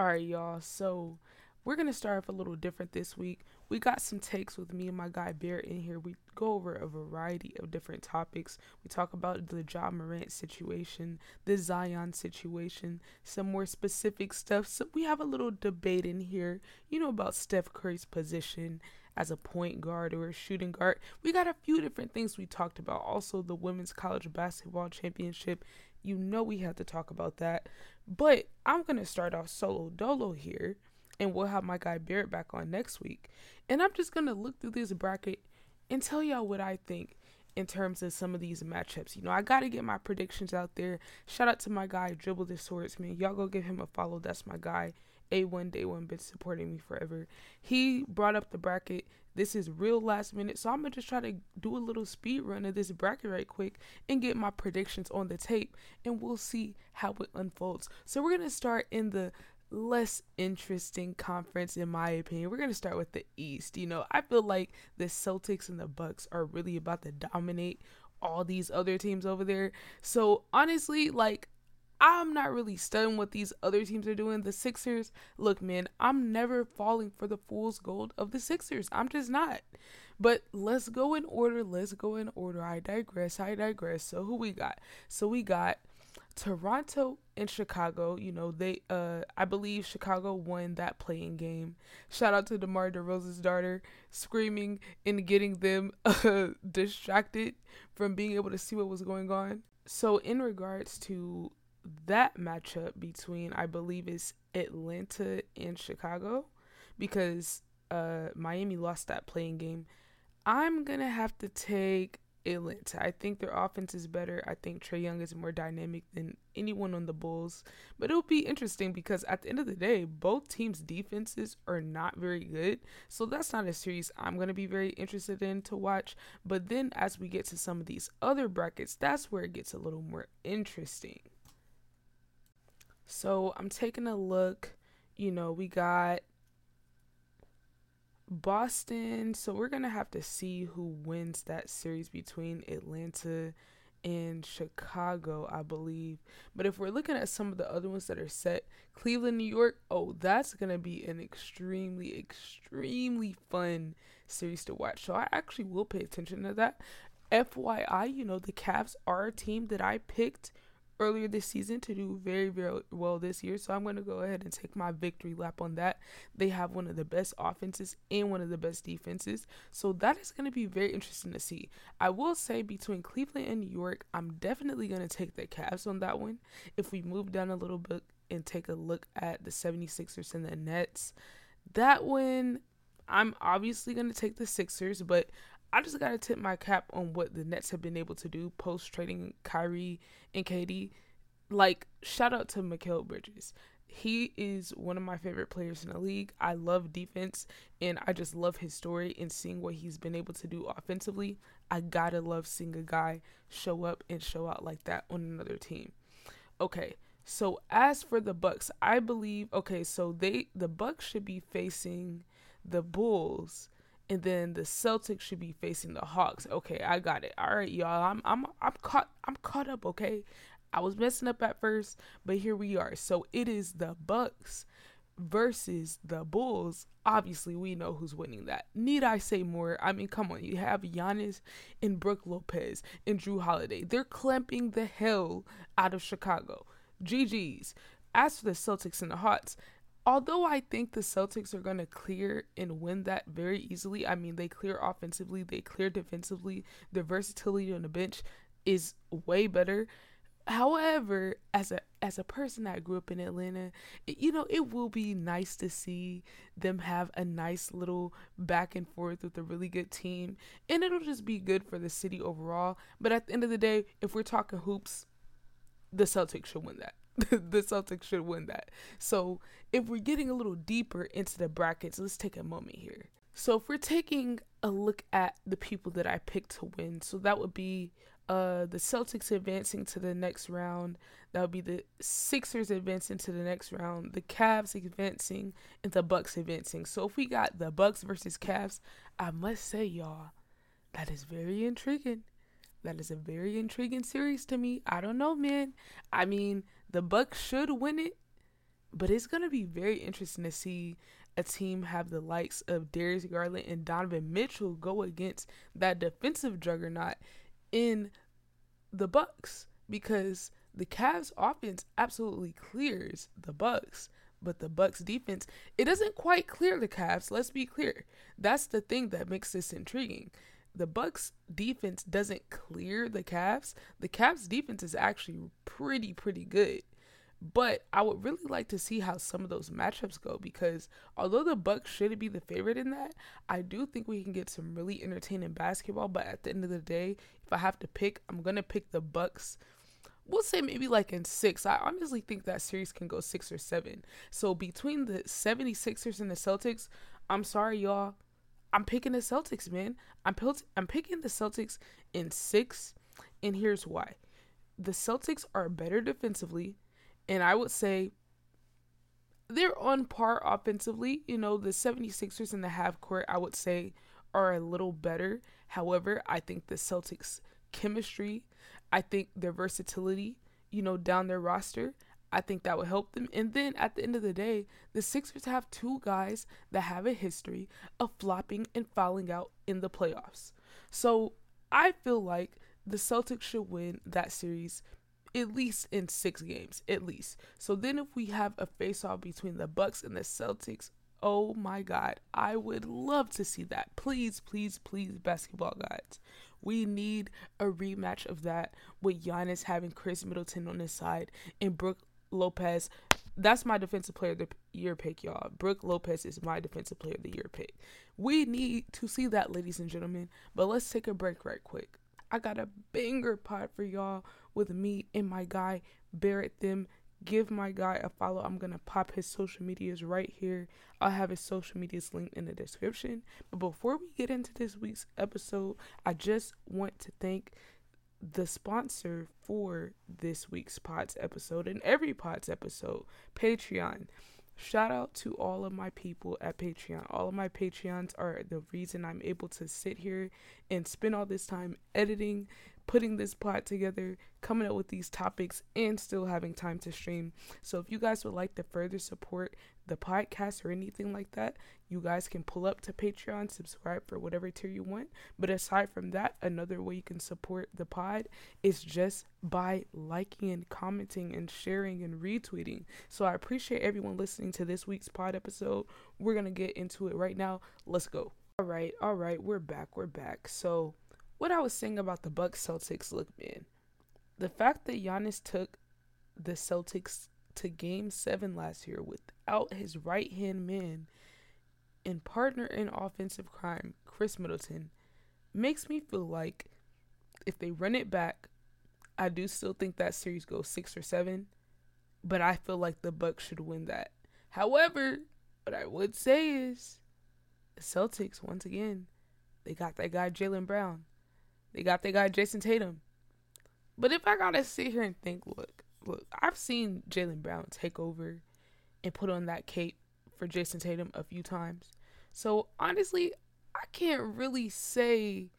All right, y'all. So we're gonna start off a little different this week. We got some takes with me and my guy Bear in here. We go over a variety of different topics. We talk about the Ja Morant situation, the Zion situation, some more specific stuff. So we have a little debate in here, you know, about Steph Curry's position as a point guard or a shooting guard. We got a few different things we talked about. Also, the women's college basketball championship. You know, we had to talk about that. But I'm gonna start off solo dolo here and we'll have my guy Barrett back on next week. And I'm just gonna look through this bracket and tell y'all what I think in terms of some of these matchups. You know, I gotta get my predictions out there. Shout out to my guy Dribble the Swordsman. Y'all go give him a follow. That's my guy. A1 Day One been supporting me forever. He brought up the bracket. This is real last minute, so I'm gonna just try to do a little speed run of this bracket right quick and get my predictions on the tape, and we'll see how it unfolds. So we're gonna start in the less interesting conference in my opinion. We're going to start with the East. You know, I feel like the Celtics and the Bucks are really about to dominate all these other teams over there. So, honestly, like I'm not really studying what these other teams are doing. The Sixers, look, man, I'm never falling for the fool's gold of the Sixers. I'm just not. But let's go in order. Let's go in order. I digress. I digress. So who we got? So we got Toronto and Chicago, you know, they uh I believe Chicago won that play-in game. Shout out to DeMar DeRozan's daughter screaming and getting them uh, distracted from being able to see what was going on. So in regards to that matchup between I believe is Atlanta and Chicago because uh Miami lost that play-in game. I'm to have to take Atlanta. I think their offense is better. I think Trae Young is more dynamic than anyone on the Bulls. But it'll be interesting because at the end of the day, both teams' defenses are not very good. So that's not a series I'm going to be very interested in to watch. But then as we get to some of these other brackets, that's where it gets a little more interesting. So I'm taking a look. You know, we got Boston. So we're going to have to see who wins that series between Atlanta and Chicago, I believe. But if we're looking at some of the other ones that are set, Cleveland, New York, oh, that's going to be an extremely, extremely fun series to watch. So I actually will pay attention to that. FYI, you know, the Cavs are a team that I picked earlier this season to do very, very well this year. So I'm going to go ahead and take my victory lap on that. They have one of the best offenses and one of the best defenses. So that is going to be very interesting to see. I will say between Cleveland and New York, I'm definitely going to take the Cavs on that one. If we move down a little bit and take a look at the 76ers and the Nets, that one I'm obviously going to take the Sixers, but I just gotta tip my cap on what the Nets have been able to do post trading Kyrie and KD. Like, shout out to Mikal Bridges. He is one of my favorite players in the league. I love defense and I just love his story and seeing what he's been able to do offensively. I gotta love seeing a guy show up and show out like that on another team. Okay, so as for the Bucks, I believe okay, so they the Bucks should be facing the Bulls and then the Celtics should be facing the Hawks. Okay, I got it. All right, y'all. I'm I'm I'm caught I'm caught up, okay? I was messing up at first, but here we are. So it is the Bucks versus the Bulls. Obviously, we know who's winning that. Need I say more? I mean, come on. You have Giannis and Brook Lopez and Jrue Holiday. They're clamping the hell out of Chicago. GG's. As for the Celtics and the Hawks, although I think the Celtics are going to clear and win that very easily, I mean, they clear offensively, they clear defensively, their versatility on the bench is way better. However, as a as a person that grew up in Atlanta, it, you know, it will be nice to see them have a nice little back and forth with a really good team, and it'll just be good for the city overall. But at the end of the day, if we're talking hoops, the Celtics should win that. the Celtics should win that. So if we're getting a little deeper into the brackets, let's take a moment here. So if we're taking a look at the people that I picked to win, so that would be uh the Celtics advancing to the next round. That would be the Sixers advancing to the next round, the Cavs advancing, and the Bucks advancing. So if we got the Bucks versus Cavs, I must say, y'all, that is very intriguing. That is a very intriguing series to me. I don't know, man. I mean, the Bucks should win it. But it's to be very interesting to see a team have the likes of Darius Garland and Donovan Mitchell go against that defensive juggernaut in the Bucks because the Cavs offense absolutely clears the Bucks, but the Bucks defense it doesn't quite clear the Cavs. Let's be clear. That's the thing that makes this intriguing. The Bucks defense doesn't clear the Cavs. The Cavs defense is actually pretty pretty good. But I would really like to see how some of those matchups go because although the Bucks should be the favorite in that, I do think we can get some really entertaining basketball. But at the end of the day, if I have to pick, I'm gonna pick the Bucks. We'll say maybe like in six. I honestly think that series can go six or seven. So between the 76ers and the Celtics, I'm sorry, y'all. I'm picking the Celtics, man. I'm, pil- I'm picking the Celtics in six, and here's why. The Celtics are better defensively and I would say they're on par offensively. You know, the 76ers in the half court, I would say, are a little better. However, I think the Celtics' chemistry, I think their versatility, you know, down their roster, I think that would help them. And then at the end of the day, the Sixers have two guys that have a history of flopping and falling out in the playoffs. So I feel like the Celtics should win that series at least in six games, at least. So then if we have a face off between the Bucks and the Celtics, oh my god, I would love to see that. Please, please, please, basketball gods. We need a rematch of that with Giannis having Khris Middleton on his side and Brook Lopez. That's my defensive player of the year pick, y'all. Brook Lopez is my defensive player of the year pick. We need to see that, ladies and gentlemen. But let's take a break right quick. I got a banger pot for y'all with me and my guy Barrett them. Give my guy a follow. I'm gonna pop his social medias right here. I'll have his social medias linked in the description. But before we get into this week's episode, I just want to thank the sponsor for this week's POTS episode and every POTS episode, Patreon. Shout out to all of my people at Patreon. All of my Patreons are the reason I'm able to sit here and spend all this time editing, putting this plot together, coming up with these topics, and still having time to stream. So if you guys would like to further support the podcast or anything like that, you guys can pull up to Patreon, subscribe for whatever tier you want. But aside from that, another way you can support the pod is just by liking and commenting and sharing and retweeting. So I appreciate everyone listening to this week's pod episode. We're going to get into it right now. Let's go. All right, all right, we're back. We're back. So, what I was saying about the Bucks Celtics look, man, the fact that Giannis took the Celtics to game seven last year without his right hand man and partner in offensive crime, Khris Middleton, makes me feel like if they run it back, I do still think that series goes six or seven, but I feel like the Bucks should win that. However, what I would say is the Celtics, once again, they got that guy Jaylen Brown. They got that guy Jayson Tatum. But if I gotta sit here and think, look, look, I've seen Jaylen Brown take over and put on that cape for Jayson Tatum a few times. So honestly, I can't really say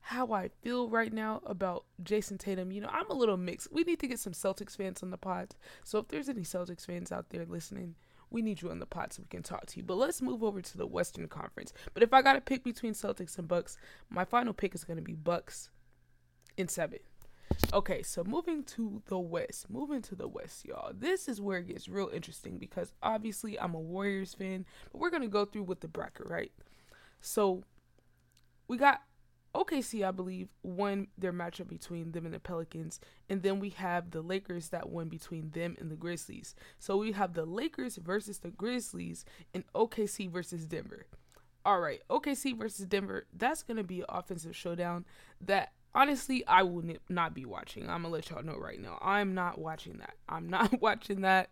how I feel right now about Jayson Tatum. You know, I'm a little mixed. We need to get some Celtics fans on the pod. So if there's any Celtics fans out there listening, we need you on the pod so we can talk to you. But let's move over to the Western Conference. But if I got to pick between Celtics and Bucks, my final pick is going to be Bucks in 7. Okay, so moving to the West, moving to the West, y'all. This is where it gets real interesting because obviously I'm a Warriors fan, but we're gonna go through with the bracket, right? So we got OKC, I believe, won their matchup between them and the Pelicans, and then we have the Lakers that won between them and the Grizzlies. So we have the Lakers versus the Grizzlies and OKC versus Denver. All right, OKC versus Denver. That's gonna be an offensive showdown that honestly, I will not be watching. I'm gonna let y'all know right now. I'm not watching that. I'm not watching that.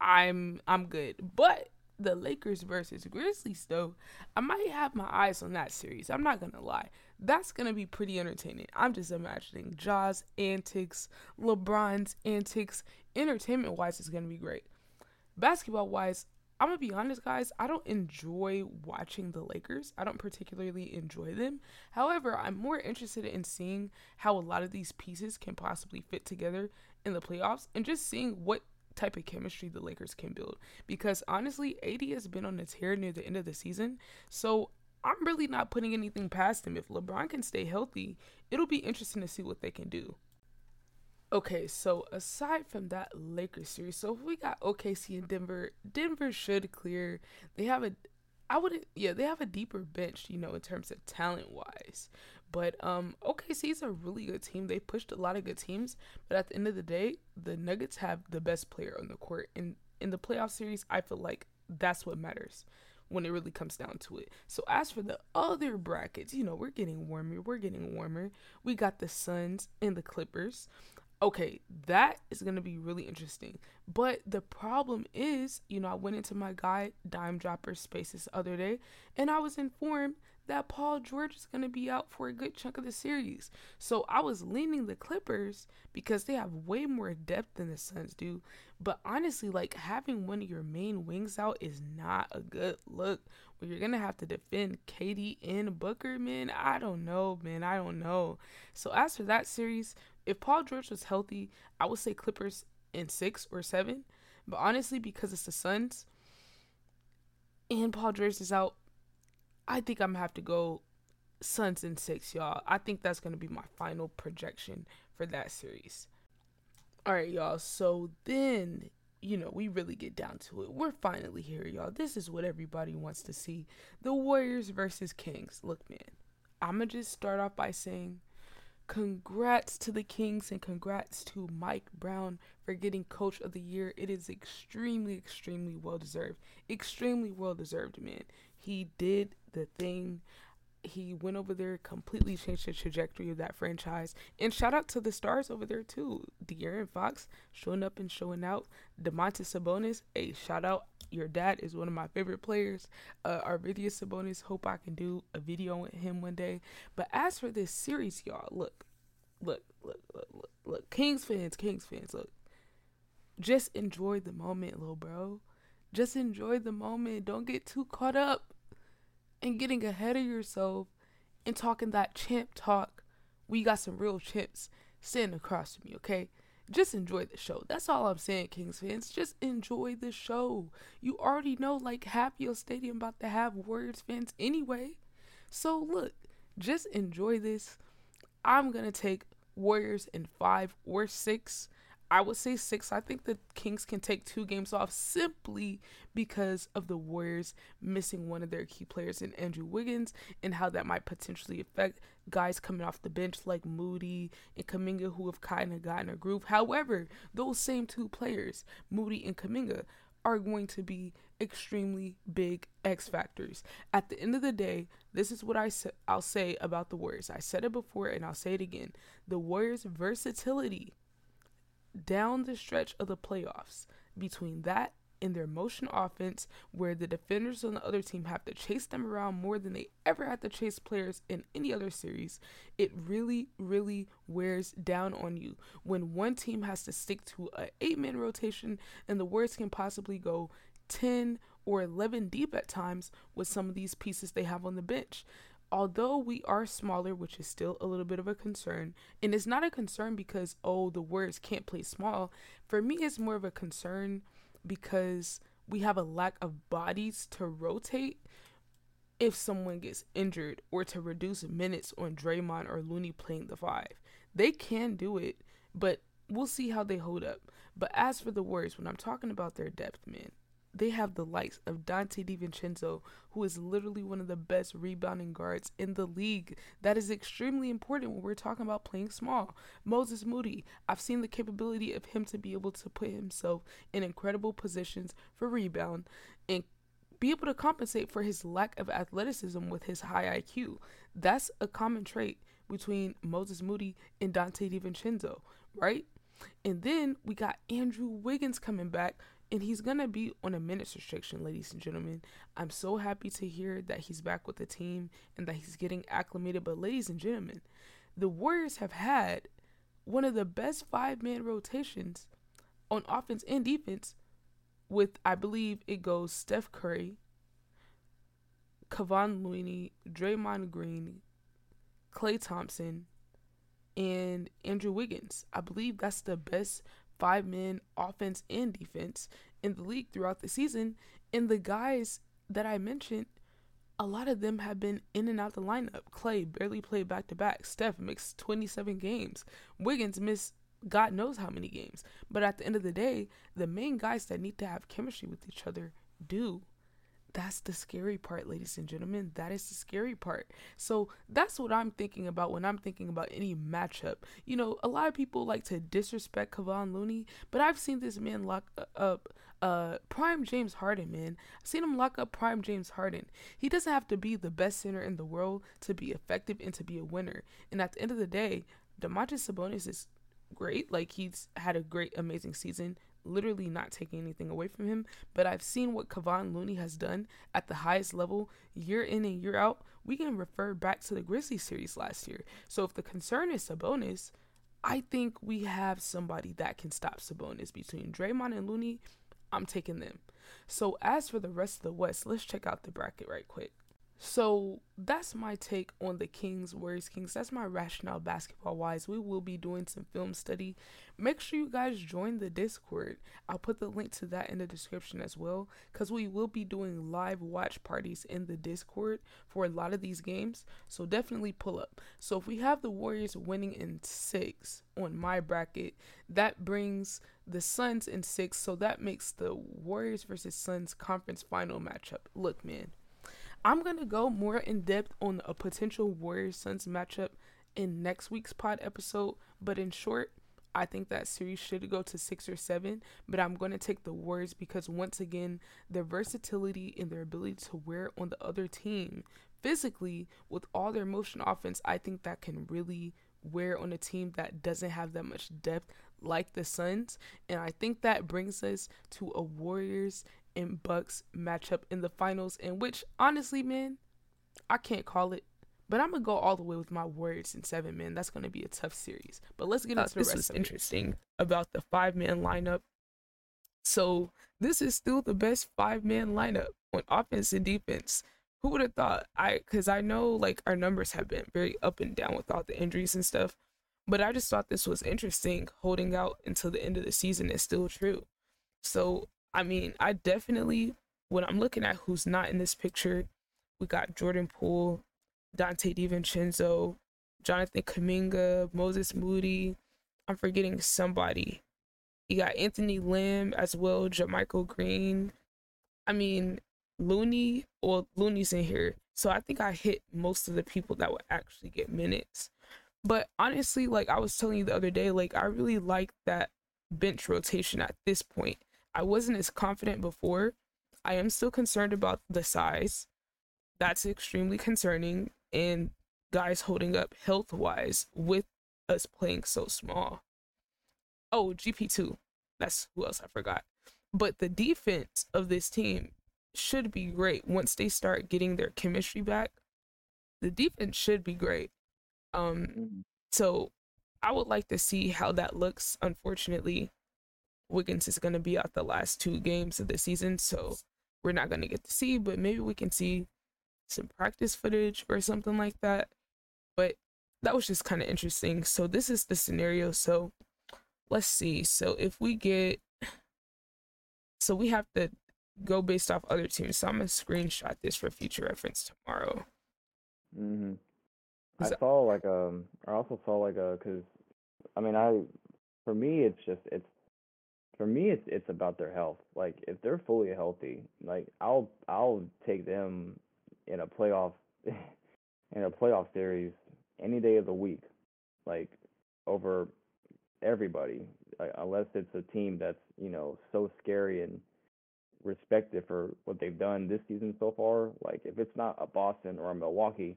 I'm I'm good. But the Lakers versus Grizzlies though, I might have my eyes on that series. I'm not gonna lie. That's gonna be pretty entertaining. I'm just imagining Ja's antics, LeBron's antics. Entertainment wise, it's gonna be great. Basketball wise, I'm gonna be honest, guys. I don't enjoy watching the Lakers. I don't particularly enjoy them. However, I'm more interested in seeing how a lot of these pieces can possibly fit together in the playoffs and just seeing what type of chemistry the Lakers can build. Because honestly, AD has been on a tear near the end of the season. So I'm really not putting anything past him. If LeBron can stay healthy, it'll be interesting to see what they can do. Okay, so aside from that Lakers series, so we got OKC and Denver. Denver should clear. They have a I wouldn't yeah, they have a deeper bench, you know, in terms of talent wise. But um OKC is a really good team. They pushed a lot of good teams, but at the end of the day, the Nuggets have the best player on the court. In in the playoff series, I feel like that's what matters when it really comes down to it. So as for the other brackets, you know, we're getting warmer. We're getting warmer. We got the Suns and the Clippers okay, that is going to be really interesting. But the problem is, you know, I went into my guy Dime Dropper Spaces the other day and I was informed that Paul George is going to be out for a good chunk of the series. So I was leaning the Clippers because they have way more depth than the Suns do. But honestly, like having one of your main wings out is not a good look. Where you're going to have to defend KD and Booker, man. I don't know, man. I don't know. So as for that series, if Paul George was healthy, I would say Clippers in six or seven. But honestly, because it's the Suns and Paul George is out, I think I'm gonna have to go Suns in six, y'all. I think that's gonna be my final projection for that series. All right, y'all. So then, you know, we really get down to it. We're finally here, y'all. This is what everybody wants to see: the Warriors versus Kings. Look, man, I'm gonna just start off by saying Congrats to the Kings and congrats to Mike Brown for getting Coach of the Year. It is extremely, extremely well deserved. Extremely well deserved, man. He did the thing he went over there, completely changed the trajectory of that franchise. And shout out to the stars over there too. De'Aaron Fox showing up and showing out. Domantas Sabonis, a shout out. Your dad is one of my favorite players. Uh, Sabonis. Hope I can do a video with him one day. But as for this series, y'all, look, look, look, look, look, look. Kings fans, Kings fans, look. Just enjoy the moment, little bro. Just enjoy the moment. Don't get too caught up and getting ahead of yourself and talking that champ talk. We got some real champs sitting across from you, okay? Just enjoy the show. That's all I'm saying, Kings fans. Just enjoy the show. You already know, like, half stadium about to have Warriors fans anyway. So, look, just enjoy this. I'm going to take Warriors in five or six. I would say six. I think the Kings can take two games off simply because of the Warriors missing one of their key players in Andrew Wiggins and how that might potentially affect guys coming off the bench like Moody and Kuminga who have kind of gotten a groove. However, those same two players, Moody and Kuminga, are going to be extremely big X factors. At the end of the day, this is what I sa- I'll say about the Warriors. I said it before and I'll say it again. The Warriors' versatility down the stretch of the playoffs between that and their motion offense, where the defenders on the other team have to chase them around more than they ever had to chase players in any other series, it really, really wears down on you. When one team has to stick to an eight man rotation and the Warriors can possibly go 10 or 11 deep at times with some of these pieces they have on the bench although we are smaller, which is still a little bit of a concern, and it's not a concern because, oh, the words can't play small. For me, it's more of a concern because we have a lack of bodies to rotate if someone gets injured or to reduce minutes on Draymond or Looney playing the five. They can do it, but we'll see how they hold up. But as for the Warriors, when I'm talking about their depth, man, they have the likes of Donte DiVincenzo, who is literally one of the best rebounding guards in the league. That is extremely important when we're talking about playing small. Moses Moody, I've seen the capability of him to be able to put himself in incredible positions for rebound and be able to compensate for his lack of athleticism with his high IQ. That's a common trait between Moses Moody and Donte DiVincenzo, right? And then we got Andrew Wiggins coming back, and he's to be on a minutes restriction, ladies and gentlemen. I'm so happy to hear that he's back with the team and that he's getting acclimated. But, ladies and gentlemen, the Warriors have had one of the best five man rotations on offense and defense with, I believe, it goes Steph Curry, Kevon Looney, Draymond Green, Klay Thompson, and Andrew Wiggins. I believe that's the best five men offense and defense in the league throughout the season. And the guys that I mentioned, a lot of them have been in and out the lineup. Klay barely played back to back. Steph missed 27 games. Wiggins missed God knows how many games. But at the end of the day, the main guys that need to have chemistry with each other do. That's the scary part, ladies and gentlemen. That is the scary part. So that's what I'm thinking about when I'm thinking about any matchup. You know, a lot of people like to disrespect Kevon Looney, but I've seen this man lock up uh prime James Harden, man. I've seen him lock up prime James Harden. He doesn't have to be the best center in the world to be effective and to be a winner. And at the end of the day, Domantas Sabonis is great. Like he's had a great, amazing season. Literally not taking anything away from him. But I've seen what Kevon Looney has done at the highest level year in and year out. We can refer back to the Grizzlies series last year. So if the concern is Sabonis, I think we have somebody that can stop Sabonis between Draymond and Looney. I'm taking them. So as for the rest of the West, let's check out the bracket right quick. So that's my take on the Kings, Warriors, Kings. That's my rationale basketball wise. We will be doing some film study. Make sure you guys join the Discord. I'll put the link to that in the description as well because we will be doing live watch parties in the Discord for a lot of these games. So definitely pull up. So if we have the Warriors winning in six on my bracket, that brings the Suns in six. So that makes the Warriors versus Suns conference final matchup. Look, man I'm going to go more in depth on a potential Warriors Suns matchup in next week's pod episode. But in short, I think that series should go to six or seven, but I'm going to take the Warriors because once again, their versatility and their ability to wear on the other team physically with all their motion offense, I think that can really wear on a team that doesn't have that much depth like the Suns. And I think that brings us to a Warriors and Bucks matchup in the finals, in which honestly, man, I can't call it. But I'm gonna go all the way with my words in seven, men. That's gonna be a tough series. But let's get uh, into the rest. This is interesting about the five man lineup. So this is still the best five man lineup on offense and defense. Who would have thought? I because I know like our numbers have been very up and down with all the injuries and stuff. But I just thought this was interesting. Holding out until the end of the season is still true. So I mean, I definitely, when I'm looking at who's not in this picture, we got Jordan Poole, Donte DiVincenzo, Jonathan Kuminga, Moses Moody. I'm forgetting somebody. You got Anthony Lamb as well, JaMychal Green. I mean, Looney, well, Looney's in here. So I think I hit most of the people that would actually get minutes. But honestly, like I was telling you the other day, like I really like that bench rotation at this point. I wasn't as confident before. I am still concerned about the size. That's extremely concerning. And guys holding up health wise with us playing so small. Oh, GP2. That's who else I forgot. But the defense of this team should be great once they start getting their chemistry back. The defense should be great. Um, so I would like to see how that looks. Unfortunately, Wiggins is going to be out the last two games of the season, so we're not going to get to see, but maybe we can see some practice footage or something like that. But that was just kind of interesting. So this is the scenario. So let's see. So if we get so we have to go based off other teams. So I'm gonna screenshot this for future reference tomorrow. Mhm. I saw like um I also saw like a cuz I mean I for me it's just it's for me, it's it's about their health. Like if they're fully healthy, like I'll I'll take them in a playoff in a playoff series any day of the week, like over everybody, like, unless it's a team that's you know so scary and respected for what they've done this season so far. Like if it's not a Boston or a Milwaukee,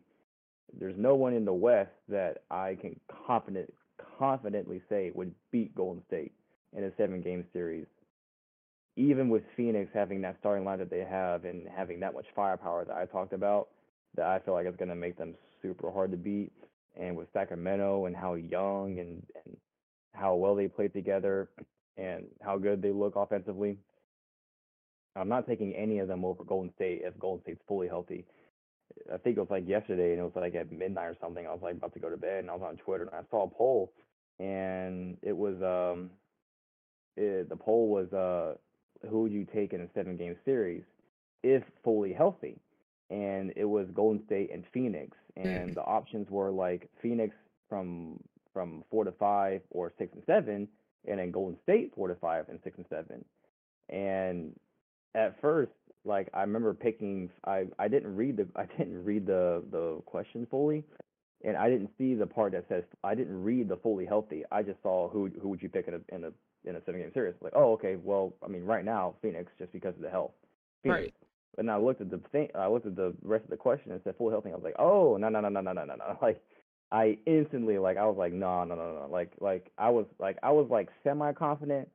there's no one in the West that I can confident confidently say would beat Golden State in a seven game series. Even with Phoenix having that starting line that they have and having that much firepower that I talked about, that I feel like it's going to make them super hard to beat. And with Sacramento and how young and, and how well they play together and how good they look offensively, I'm not taking any of them over Golden State if Golden State's fully healthy. I think it was like yesterday, and it was like at midnight or something. I was like about to go to bed, and I was on Twitter, and I saw a poll, and it was um it, the poll was uh, who would you take in a seven game series if fully healthy? And it was Golden State and Phoenix, and mm. the options were like Phoenix from from four to five or six and seven, and then Golden State four to five and six and seven. And at first, like I remember picking, I I didn't read the I didn't read the the question fully, and I didn't see the part that says I didn't read the fully healthy. I just saw who who would you pick in a in a in a seven game series. Like, oh, okay, well, I mean, right now Phoenix just because of the health. Phoenix. Right. And I looked at the thing. I looked at the rest of the question and said full healthy. I was like, oh, no, no, no, no, no, no, no, no. Like, I instantly like I was like, no, no, no, no. Like, like I was like I was like semi confident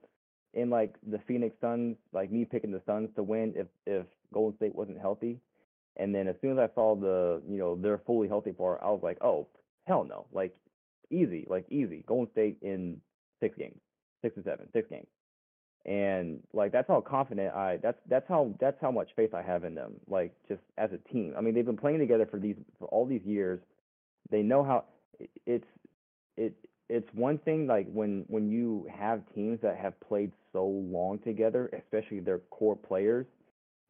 in like the Phoenix Suns, like me picking the Suns to win if if Golden State wasn't healthy. And then as soon as I saw the, you know, they're fully healthy part, I was like, oh, hell no. Like easy, like easy. Golden State in six games, six or seven, six games. And like that's how confident I that's that's how that's how much faith I have in them. Like just as a team. I mean, they've been playing together for these for all these years. They know how it's it it's one thing like when when you have teams that have played so long together, especially their core players,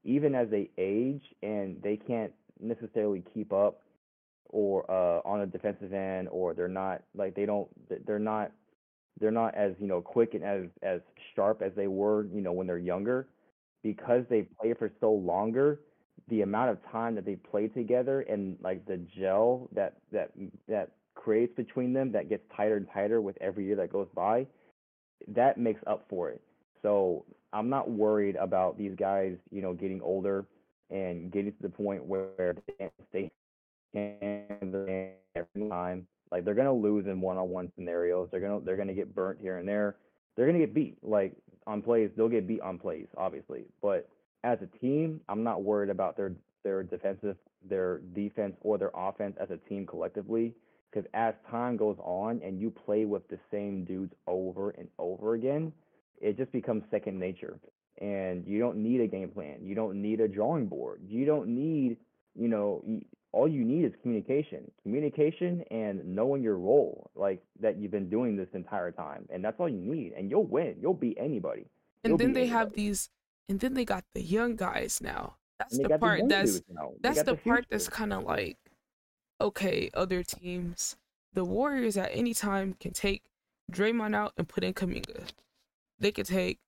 even as they age and they can't necessarily keep up or uh, on a defensive end or they're not like they don't they're not they're not as you know quick and as as sharp as they were you know when they're younger because they play for so longer the amount of time that they play together and like the gel that that that creates between them that gets tighter and tighter with every year that goes by that makes up for it so I'm not worried about these guys, you know, getting older and getting to the point where they can't every time. Like they're gonna lose in one-on-one scenarios. They're gonna they're gonna get burnt here and there. They're gonna get beat. Like on plays, they'll get beat on plays, obviously. But as a team, I'm not worried about their their defensive, their defense, or their offense as a team collectively. Because as time goes on and you play with the same dudes over and over again, it just becomes second nature. And you don't need a game plan. You don't need a drawing board. You don't need, you know, all you need is communication, communication and knowing your role, like that you've been doing this entire time. And that's all you need. And you'll win. You'll beat anybody. You'll and then they anybody. have these, and then they got the young guys now. That's the part that's that's the, the part that's kind of like, okay, other teams, the Warriors at any time can take Draymond out and put in Kuminga they could take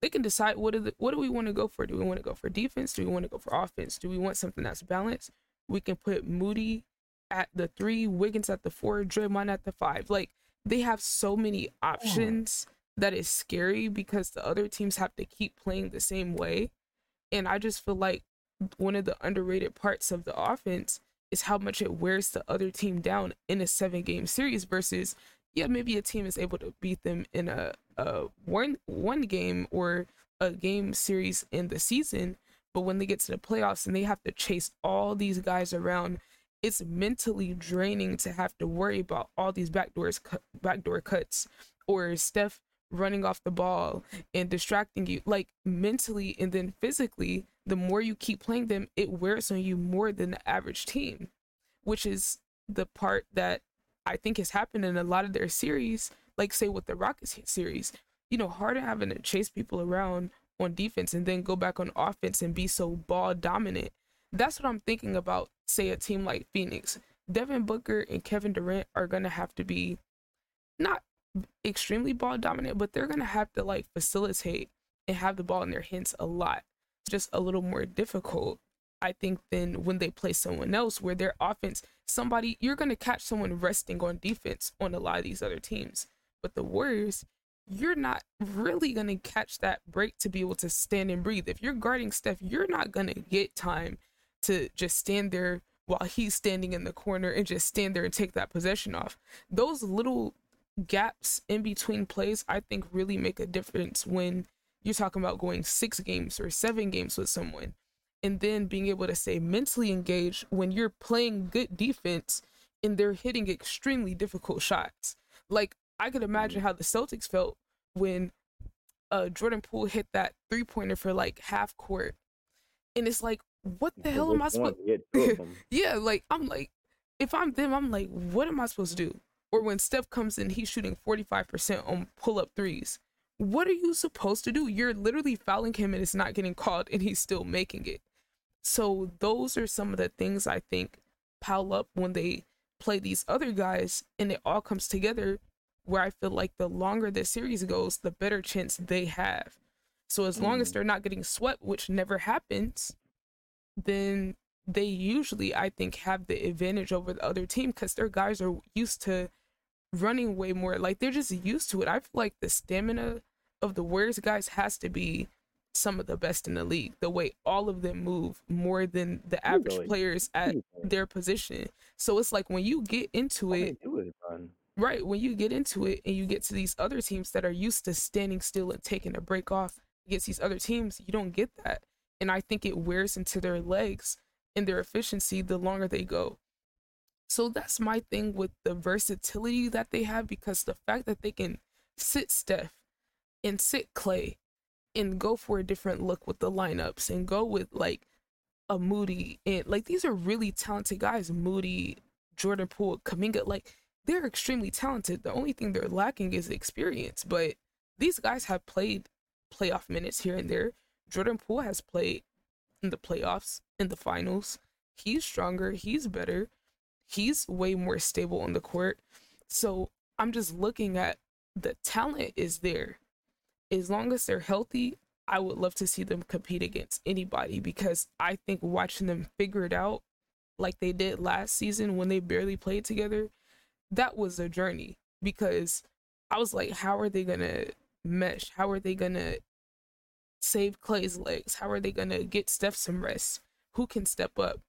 they can decide what the, what do we want to go for? Do we want to go for defense? Do we want to go for offense? Do we want something that's balanced? We can put Moody at the three, Wiggins at the four, Draymond at the five. Like they have so many options that is scary because the other teams have to keep playing the same way. And I just feel like one of the underrated parts of the offense is how much it wears the other team down in a seven game series versus yeah, maybe a team is able to beat them in a, a one one game or a game series in the season, but when they get to the playoffs and they have to chase all these guys around, it's mentally draining to have to worry about all these backdoors backdoor cuts or Steph running off the ball and distracting you like mentally and then physically the more you keep playing them it wears on you more than the average team which is the part that I think has happened in a lot of their series, like say with the Rockets series. You know, Harden having to chase people around on defense and then go back on offense and be so ball dominant. That's what I'm thinking about, say, a team like Phoenix. Devin Booker and Kevin Durant are going to have to be not extremely ball dominant, but they're going to have to like facilitate and have the ball in their hands a lot. Just a little more difficult I think than when they play someone else where their offense, somebody, you're going to catch someone resting on defense on a lot of these other teams. But the Warriors, you're not really going to catch that break to be able to stand and breathe. If you're guarding Steph, you're not going to get time to just stand there while he's standing in the corner and just stand there and take that possession off. Those little gaps in between plays, I think, really make a difference when you're talking about going six games or seven games with someone and then being able to stay mentally engaged when you're playing good defense and they're hitting extremely difficult shots. Like I could imagine mm-hmm. how the Celtics felt when uh Jordan Poole hit that three pointer for like half court. And it's like, what the hell am I supposed to Yeah, like I'm like if I'm them, I'm like, what am I supposed to do? Or when Steph comes in, he's shooting 45% on pull up threes. what are you supposed to do? You're literally fouling him and it's not getting called and he's still making it. So those are some of the things I think pile up when they play these other guys and it all comes together where I feel like the longer the series goes, the better chance they have. So as long as mm. they're not getting swept, which never happens, then they usually I think have the advantage over the other team because their guys are used to running way more. Like they're just used to it. I feel like the stamina of the Warriors guys has to be some of the best in the league. The way all of them move more than the average really? players at their position. So it's like when you get into it, right? When you get into it and you get to these other teams that are used to standing still and taking a break off against these other teams, you don't get that. And I think it wears into their legs and their efficiency the longer they go. So that's my thing with the versatility that they have because the fact that they can sit Steph and sit Klay and go for a different look with the lineups and go with like a Moody and like these are really talented guys. Moody, Jordan Poole, Kuminga, like they're extremely talented. The only thing they're lacking is experience, but these guys have played playoff minutes here and there. Jordan Poole has played in the playoffs, in the finals. He's stronger, he's better, he's way more stable on the court. So I'm just looking at the talent is there. As long as they're healthy, I would love to see them compete against anybody because I think watching them figure it out like they did last season when they barely played together, that was a journey because I was like, how are they gonna mesh? How are they gonna save Klay's legs? How are they gonna get Steph some rest? Who can step up?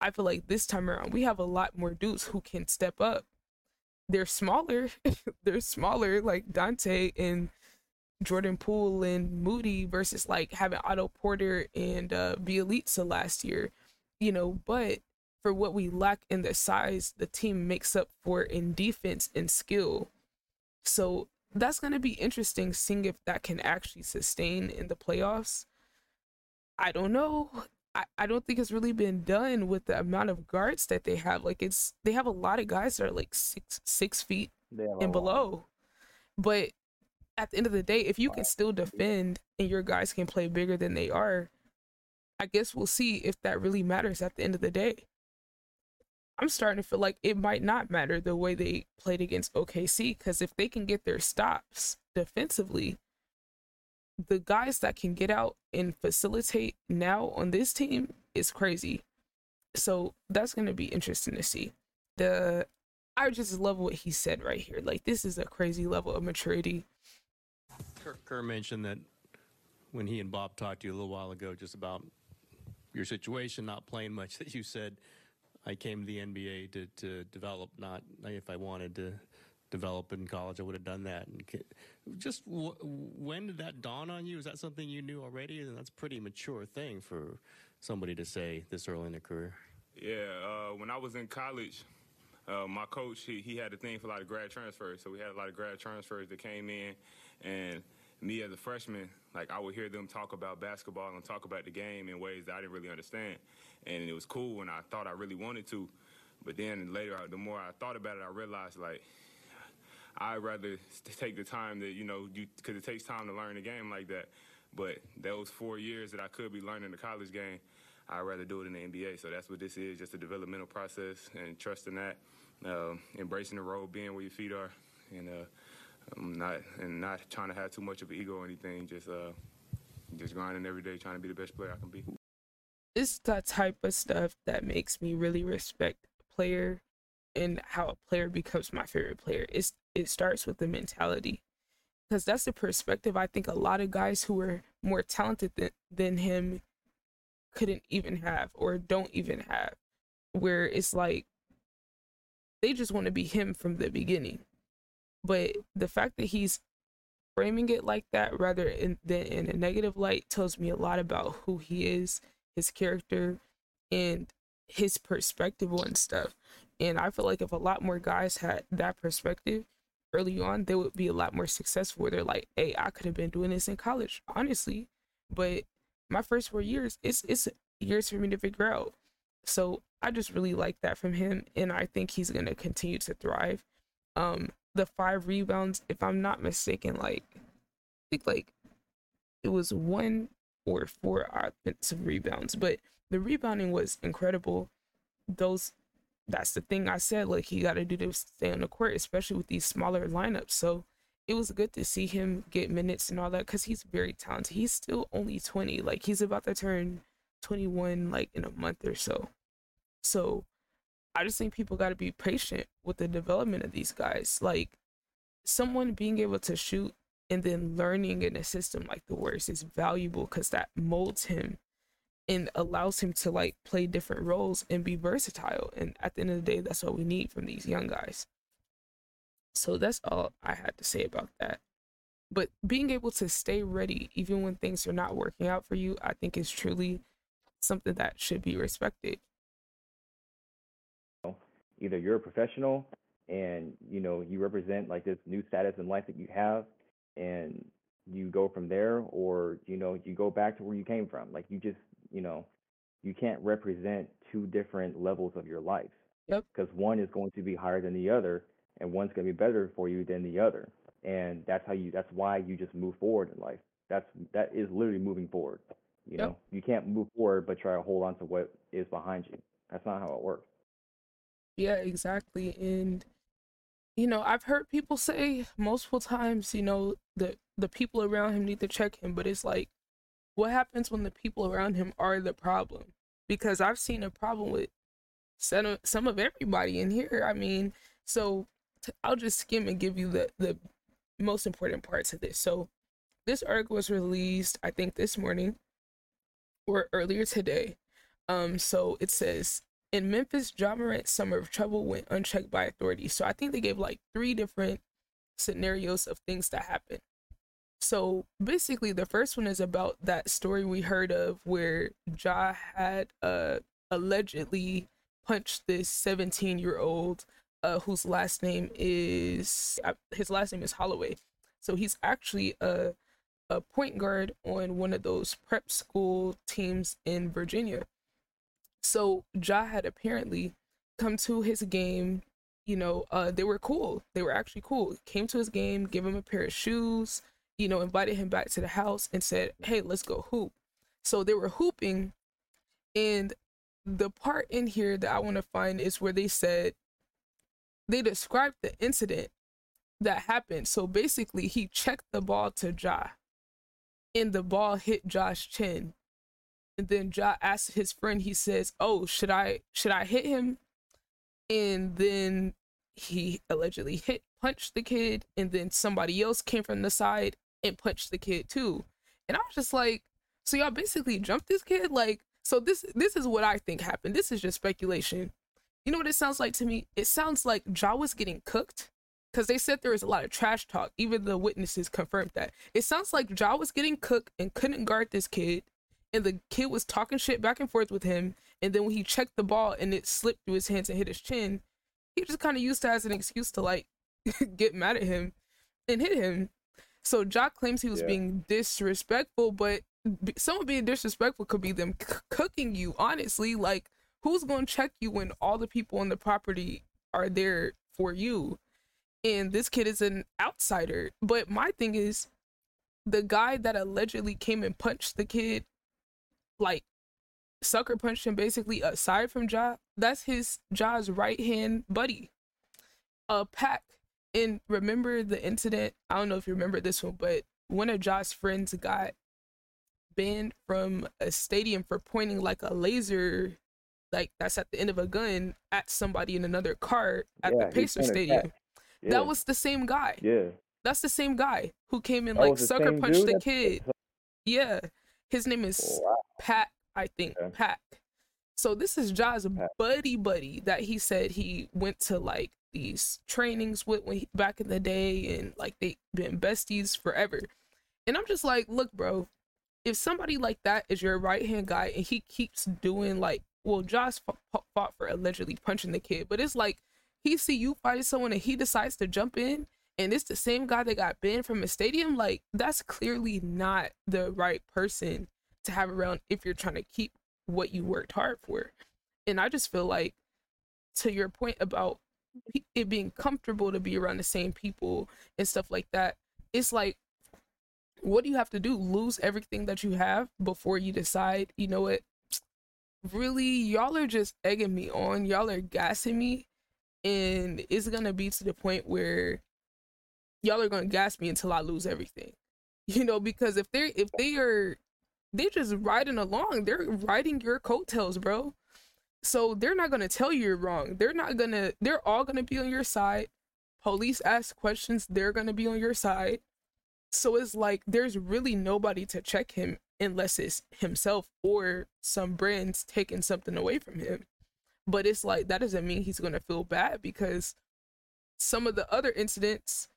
I feel like this time around we have a lot more dudes who can step up. They're smaller. They're smaller, like Donte and Jordan Poole and Moody versus like having Otto Porter and uh Bjelica last year, you know, but for what we lack in the size, the team makes up for in defense and skill. So that's going to be interesting seeing if that can actually sustain in the playoffs. I don't know. I, I don't think it's really been done with the amount of guards that they have. Like it's they have a lot of guys that are like six six feet and below. But at the end of the day, if you can still defend and your guys can play bigger than they are, I guess we'll see if that really matters at the end of the day. I'm starting to feel like it might not matter the way they played against OKC because if they can get their stops defensively, the guys that can get out and facilitate now on this team is crazy. So that's going to be interesting to see. The I just love what he said right here. Like this is a crazy level of maturity. Kirk Kerr mentioned that when he and Bob talked to you a little while ago just about your situation, not playing much, that you said I came to the NBA to, to develop, not if I wanted to develop in college, I would have done that. And just w- when did that dawn on you? Is that something you knew already? And that's a pretty mature thing for somebody to say this early in their career. Yeah, uh, when I was in college, uh, my coach he, he had a thing for a lot of grad transfers, so we had a lot of grad transfers that came in, and me as a freshman, like I would hear them talk about basketball and talk about the game in ways that I didn't really understand and it was cool when I thought I really wanted to. But then later, the more I thought about it, I realized like I'd rather take the time that you know, because it takes time to learn a game like that. But those four years that I could be learning the college game, I'd rather do it in the NBA. So that's what this is, just a developmental process and trusting that, uh, embracing the role, being where your feet are, and uh, not and not trying to have too much of an ego or anything. Just uh, just grinding every day, trying to be the best player I can be it's the type of stuff that makes me really respect a player and how a player becomes my favorite player. It's it starts with the mentality. Because that's the perspective I think a lot of guys who are more talented than, than him couldn't even have or don't even have. Where it's like they just want to be him from the beginning. But the fact that he's framing it like that rather in, than in a negative light tells me a lot about who he is his character and his perspective on stuff. And I feel like if a lot more guys had that perspective early on, they would be a lot more successful. They're like, "Hey, I could have been doing this in college, honestly, but my first four years, it's it's years for me to figure out." So I just really like that from him, and I think he's gonna continue to thrive. Um, the five rebounds, if I'm not mistaken, like think like it was one or four offensive rebounds, but the rebounding was incredible. Those that's the thing I said, like he gotta do to stay on the court, especially with these smaller lineups. So it was good to see him get minutes and all that because he's very talented. He's still only 20. Like he's about to turn 21 like in a month or so. So I just think people got to be patient with the development of these guys. Like someone being able to shoot and then learning in a system like the Warriors is valuable because that molds him and allows him to like play different roles and be versatile. And at the end of the day, that's what we need from these young guys. So that's all I had to say about that. But being able to stay ready even when things are not working out for you, I think is truly something that should be respected either you're a professional and you know you represent like this new status in life that you have and you go from there or you know you go back to where you came from. Like you just you know you can't represent two different levels of your life yep. because one is going to be higher than the other and one's going to be better for you than the other and that's how you that's why you just move forward in life. That's that is literally moving forward you yep. know? You can't move forward but try to hold on to what is behind you. That's not how it works. Yeah, exactly. And you know, I've heard people say multiple times, you know, that the people around him need to check him, but it's like what happens when the people around him are the problem? Because I've seen a problem with some of, some of everybody in here. I mean, so i I'll just skim and give you the the most important parts of this. So this article was released, I think, this morning or earlier today. Um, so it says in Memphis, Ja Morant's summer of trouble went unchecked by authorities. So I think they gave like three different scenarios of things that happened. So basically, the first one is about that story we heard of where Ja had uh, allegedly punched this 17 year old uh, whose last name is uh, his last name is Holloway. So he's actually a a point guard on one of those prep school teams in Virginia. So Ja had apparently come to his game. You know, uh, they were cool. They were actually cool. Came to his game, gave him a pair of shoes. You know, invited him back to the house and said, "Hey, let's go hoop." So they were hooping, and the part in here that I want to find is where they said they described the incident that happened. So basically, he checked the ball to Ja, and the ball hit Josh's chin, and then Ja asks his friend, he says, Oh, should I should I hit him? And then he allegedly hit punched the kid, and then somebody else came from the side and punched the kid too. And I was just like, so y'all basically jumped this kid? Like, so this this is what I think happened. This is just speculation. You know what it sounds like to me? It sounds like Ja was getting cooked because they said there was a lot of trash talk. Even the witnesses confirmed that. It sounds like Ja was getting cooked and couldn't guard this kid and the kid was talking shit back and forth with him. And then when he checked the ball and it slipped through his hands and hit his chin, he just kind of used that as an excuse to like get mad at him and hit him. So Jock claims he was yeah. being disrespectful, but someone being disrespectful could be them c- cooking you. Honestly, like who's going to check you when all the people on the property are there for you? And this kid is an outsider. But my thing is, the guy that allegedly came and punched the kid like sucker punched him basically aside from Ja. That's his Ja's right hand buddy. A Pack. And remember the incident? I don't know if you remember this one, but one of Ja's friends got banned from a stadium for pointing like a laser like that's at the end of a gun at somebody in another car at yeah, the Pacer Stadium. Yeah. That was the same guy. Yeah. That's the same guy who came in like sucker punched the kid. Yeah. His name is oh, wow. Pat, I think. Okay. Pat. So this is Ja's buddy buddy that he said he went to like these trainings with when he, back in the day and like they been besties forever. And I'm just like, look, bro, if somebody like that is your right hand guy and he keeps doing like, well, Josh fought for allegedly punching the kid, but it's like he see you fighting someone and he decides to jump in and it's the same guy that got banned from a stadium, like that's clearly not the right person to have around if you're trying to keep what you worked hard for. And I just feel like to your point about it being comfortable to be around the same people and stuff like that, it's like what do you have to do? Lose everything that you have before you decide, you know what? Really, y'all are just egging me on. Y'all are gassing me. And it's going to be to the point where y'all are to gas me until I lose everything. You know, because if they're, if they are, they're just riding along, they're riding your coattails, bro. So they're not to tell you you're wrong. They're not to, they're all to be on your side. Police ask questions, they're to be on your side so it's like there's really nobody to check him unless it's himself or some brands taking something away from him. But it's like that doesn't mean he's gonna feel bad because some of the other incidents,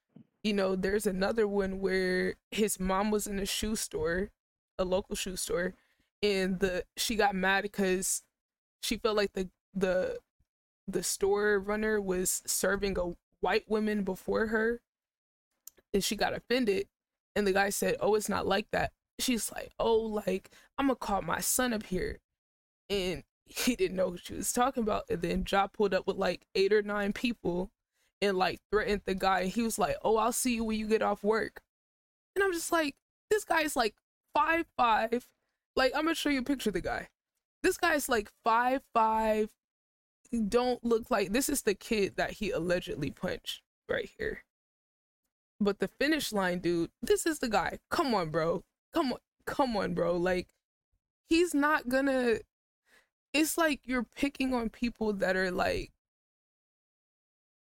you know, there's another one where his mom was in a shoe store, a local shoe store, and the she got mad because she felt like the the the store runner was serving a white woman before her and she got offended and the guy said, Oh, it's not like that. She's like, Oh, like, I'm gonna call my son up here. And he didn't know who she was talking about. And then Ja pulled up with like eight or nine people and like threatened the guy. He was like, Oh, I'll see you when you get off work. And I'm just like, this guy's like five five. Like, I'm gonna show you a picture of the guy. This guy's like five five. Don't look like this is the kid that he allegedly punched right here. But the finish line, dude, this is the guy. Come on, bro. Come on. Come on, bro. Like, he's not gonna. It's like you're picking on people that are like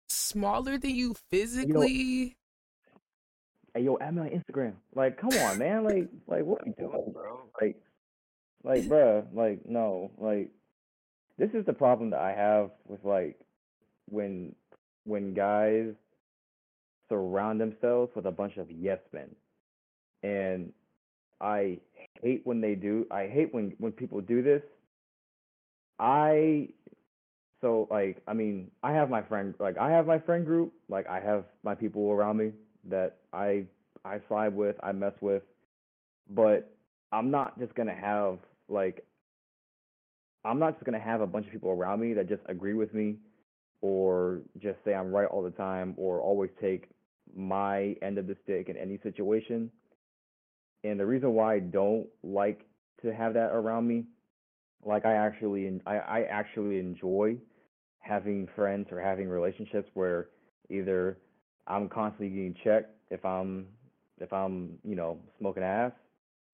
smaller than you physically. You know, hey, yo, add me on Instagram. Like, come on, man. Like, like, what are you doing, bro? Like, like, bro. Like, no. Like, this is the problem that I have with like when when guys surround themselves with a bunch of yes men. And I hate when they do. I hate when when people do this. I so like I mean, I have my friend like I have my friend group, like I have my people around me that I I slide with, I mess with, but I'm not just to have like I'm not just to have a bunch of people around me that just agree with me or just say I'm right all the time or always take my end of the stick in any situation. And the reason why I don't like to have that around me, like I actually I, I actually enjoy having friends or having relationships where either I'm constantly getting checked if I'm if I'm, you know, smoking ass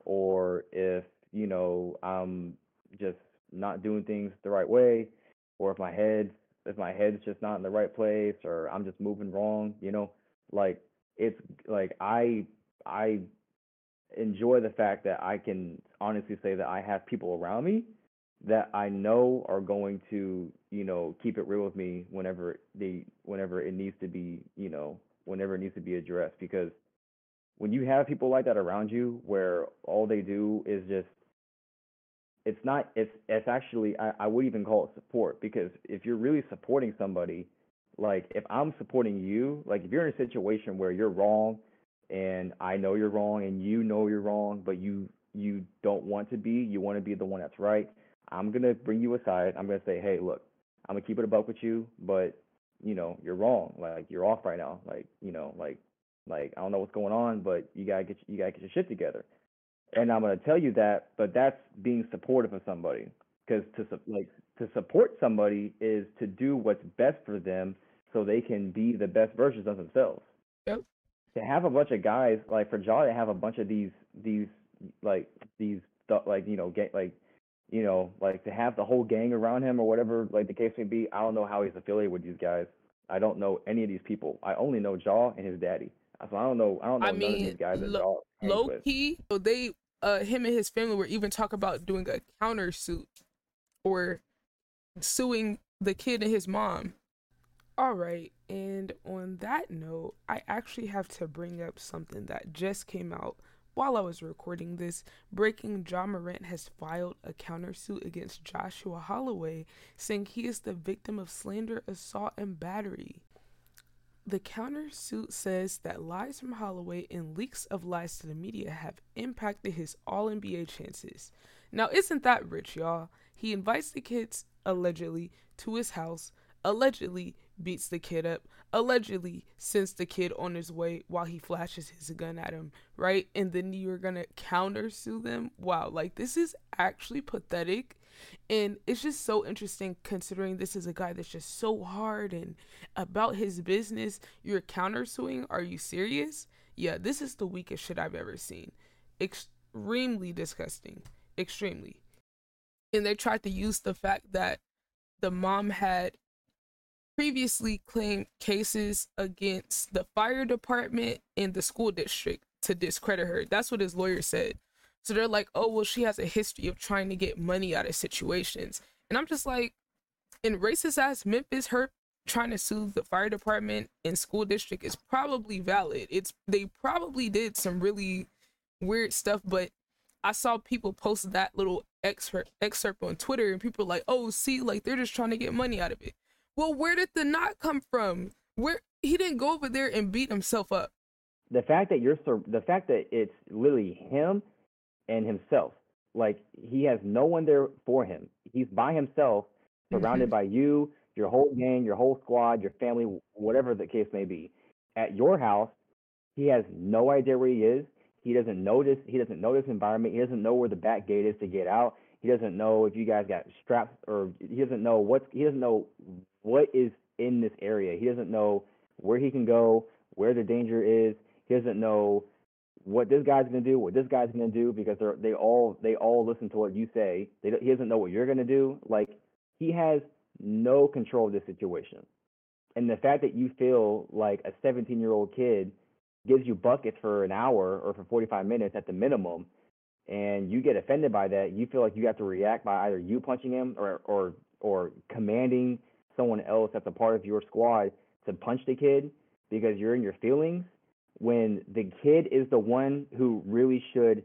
or if, you know, I'm just not doing things the right way or if my head if my head's just not in the right place or I'm just moving wrong, you know, like it's like I I enjoy the fact that I can honestly say that I have people around me that I know are going to, you know, keep it real with me whenever they whenever it needs to be, you know, whenever it needs to be addressed because when you have people like that around you where all they do is just it's not it's it's actually I, I would even call it support because if you're really supporting somebody like if I'm supporting you, like if you're in a situation where you're wrong and I know you're wrong and you know you're wrong, but you you don't want to be, you want to be the one that's right. I'm gonna bring you aside. I'm gonna say, hey, look, I'm gonna keep it a buck with you, but you know you're wrong. Like you're off right now. Like you know, like like I don't know what's going on, but you gotta get you gotta get your shit together. And I'm gonna tell you that, but that's being supportive of somebody because to like to support somebody is to do what's best for them so they can be the best versions of themselves. Yep. To have a bunch of guys like for Ja to have a bunch of these these like these like you know get like you know like to have the whole gang around him or whatever like the case may be. I don't know how he's affiliated with these guys. I don't know any of these people. I only know Ja and his daddy. So I don't know. I don't know I mean, none of these guys lo- low with. key. So they, uh, him and his family were even talking about doing a counter suit or suing the kid and his mom all right, and on that note, I actually have to bring up something that just came out while I was recording this. Breaking Ja Morant has filed a countersuit against Joshua Holloway, saying he is the victim of slander, assault, and battery. The countersuit says that lies from Holloway and leaks of lies to the media have impacted his All NBA chances. Now, isn't that rich, y'all? He invites the kids, allegedly, to his house allegedly beats the kid up, allegedly sends the kid on his way while he flashes his gun at him, right? And then you're gonna counter sue them. Wow, like this is actually pathetic. And it's just so interesting considering this is a guy that's just so hard and about his business. You're countersuing? Are you serious? Yeah, this is the weakest shit I've ever seen. Extremely disgusting. Extremely. And they tried to use the fact that the mom had previously claimed cases against the fire department and the school district to discredit her. That's what his lawyer said. So they're like, oh, well, she has a history of trying to get money out of situations. And I'm just like, in racist ass Memphis, her trying to sue the fire department and school district is probably valid. It's they probably did some really weird stuff, but I saw people post that little excerpt excerpt on Twitter and people like, "Oh, see, like they're just trying to get money out of it." Well, where did the knot come from? Where he didn't go over there and beat himself up. The fact that you're the fact that it's literally him and himself. Like he has no one there for him. He's by himself, surrounded mm-hmm. by you, your whole gang, your whole squad, your family, whatever the case may be. At your house, he has no idea where he is. He doesn't notice. He doesn't know this environment. He doesn't know where the back gate is to get out. He doesn't know if you guys got straps or he doesn't know what's. He doesn't know what is in this area. He doesn't know where he can go, where the danger is. He doesn't know what this guy's gonna do, what this guy's gonna do, because they're they all they all listen to what you say. They he doesn't know what you're gonna do. Like he has no control of this situation, and the fact that you feel like a 17 year old kid gives you buckets for an hour or for 45 minutes at the minimum, and you get offended by that, you feel like you have to react by either you punching him or or or commanding someone else that's a part of your squad to punch the kid because you're in your feelings when the kid is the one who really should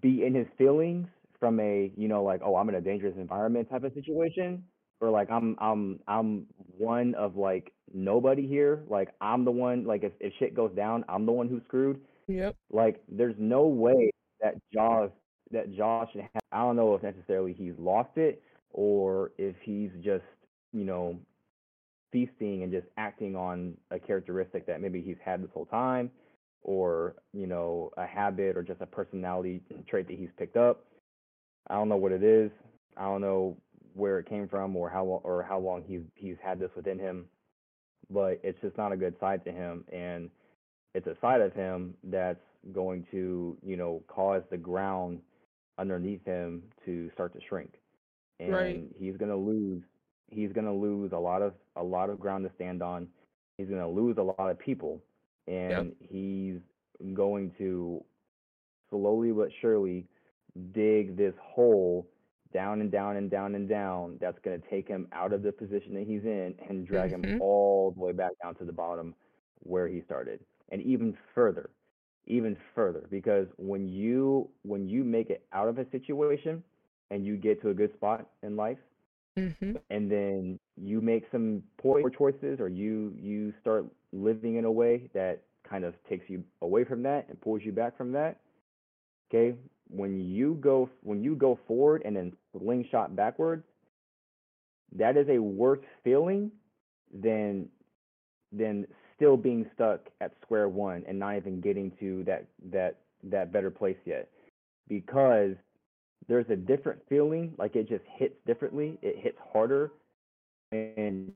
be in his feelings from a you know like oh i'm in a dangerous environment type of situation or like i'm i'm i'm one of like nobody here like i'm the one like if, if shit goes down i'm the one who's screwed. Yep. Like there's no way that josh that josh i don't know if necessarily he's lost it or if he's just you know feasting and just acting on a characteristic that maybe he's had this whole time or you know a habit or just a personality trait that he's picked up. I don't know what it is. I don't know where it came from or how or how long he's he's had this within him but it's just not a good side to him and it's a side of him that's going to you know cause the ground underneath him to start to shrink and right. he's going to lose he's going to lose a lot of a lot of ground to stand on. He's going to lose a lot of people, and yep. he's going to slowly but surely dig this hole down and down and down and down. That's going to take him out of the position that he's in and drag mm-hmm. him all the way back down to the bottom where he started, and even further, even further. Because when you when you make it out of a situation and you get to a good spot in life, Mm-hmm. and then you make some poor choices or you you start living in a way that kind of takes you away from that and pulls you back from that okay when you go when you go forward and then slingshot backwards that is a worse feeling than than still being stuck at square one and not even getting to that that that better place yet because there's a different feeling, like it just hits differently. It hits harder, and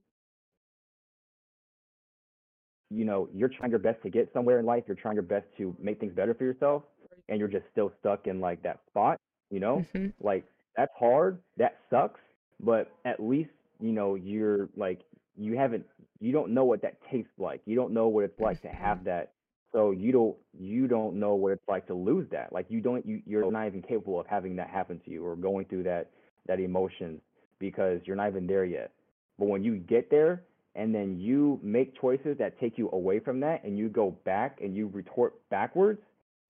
you know you're trying your best to get somewhere in life. You're trying your best to make things better for yourself, and you're just still stuck in like that spot. You know, mm-hmm. like that's hard. That sucks. But at least you know you're like you haven't you don't know what that tastes like. You don't know what it's like to have mm-hmm. that so you don't you don't know what it's like to lose that. Like you don't you you're not even capable of having that happen to you or going through that that emotion because you're not even there yet. But when you get there and then you make choices that take you away from that and you go back and you retort backwards,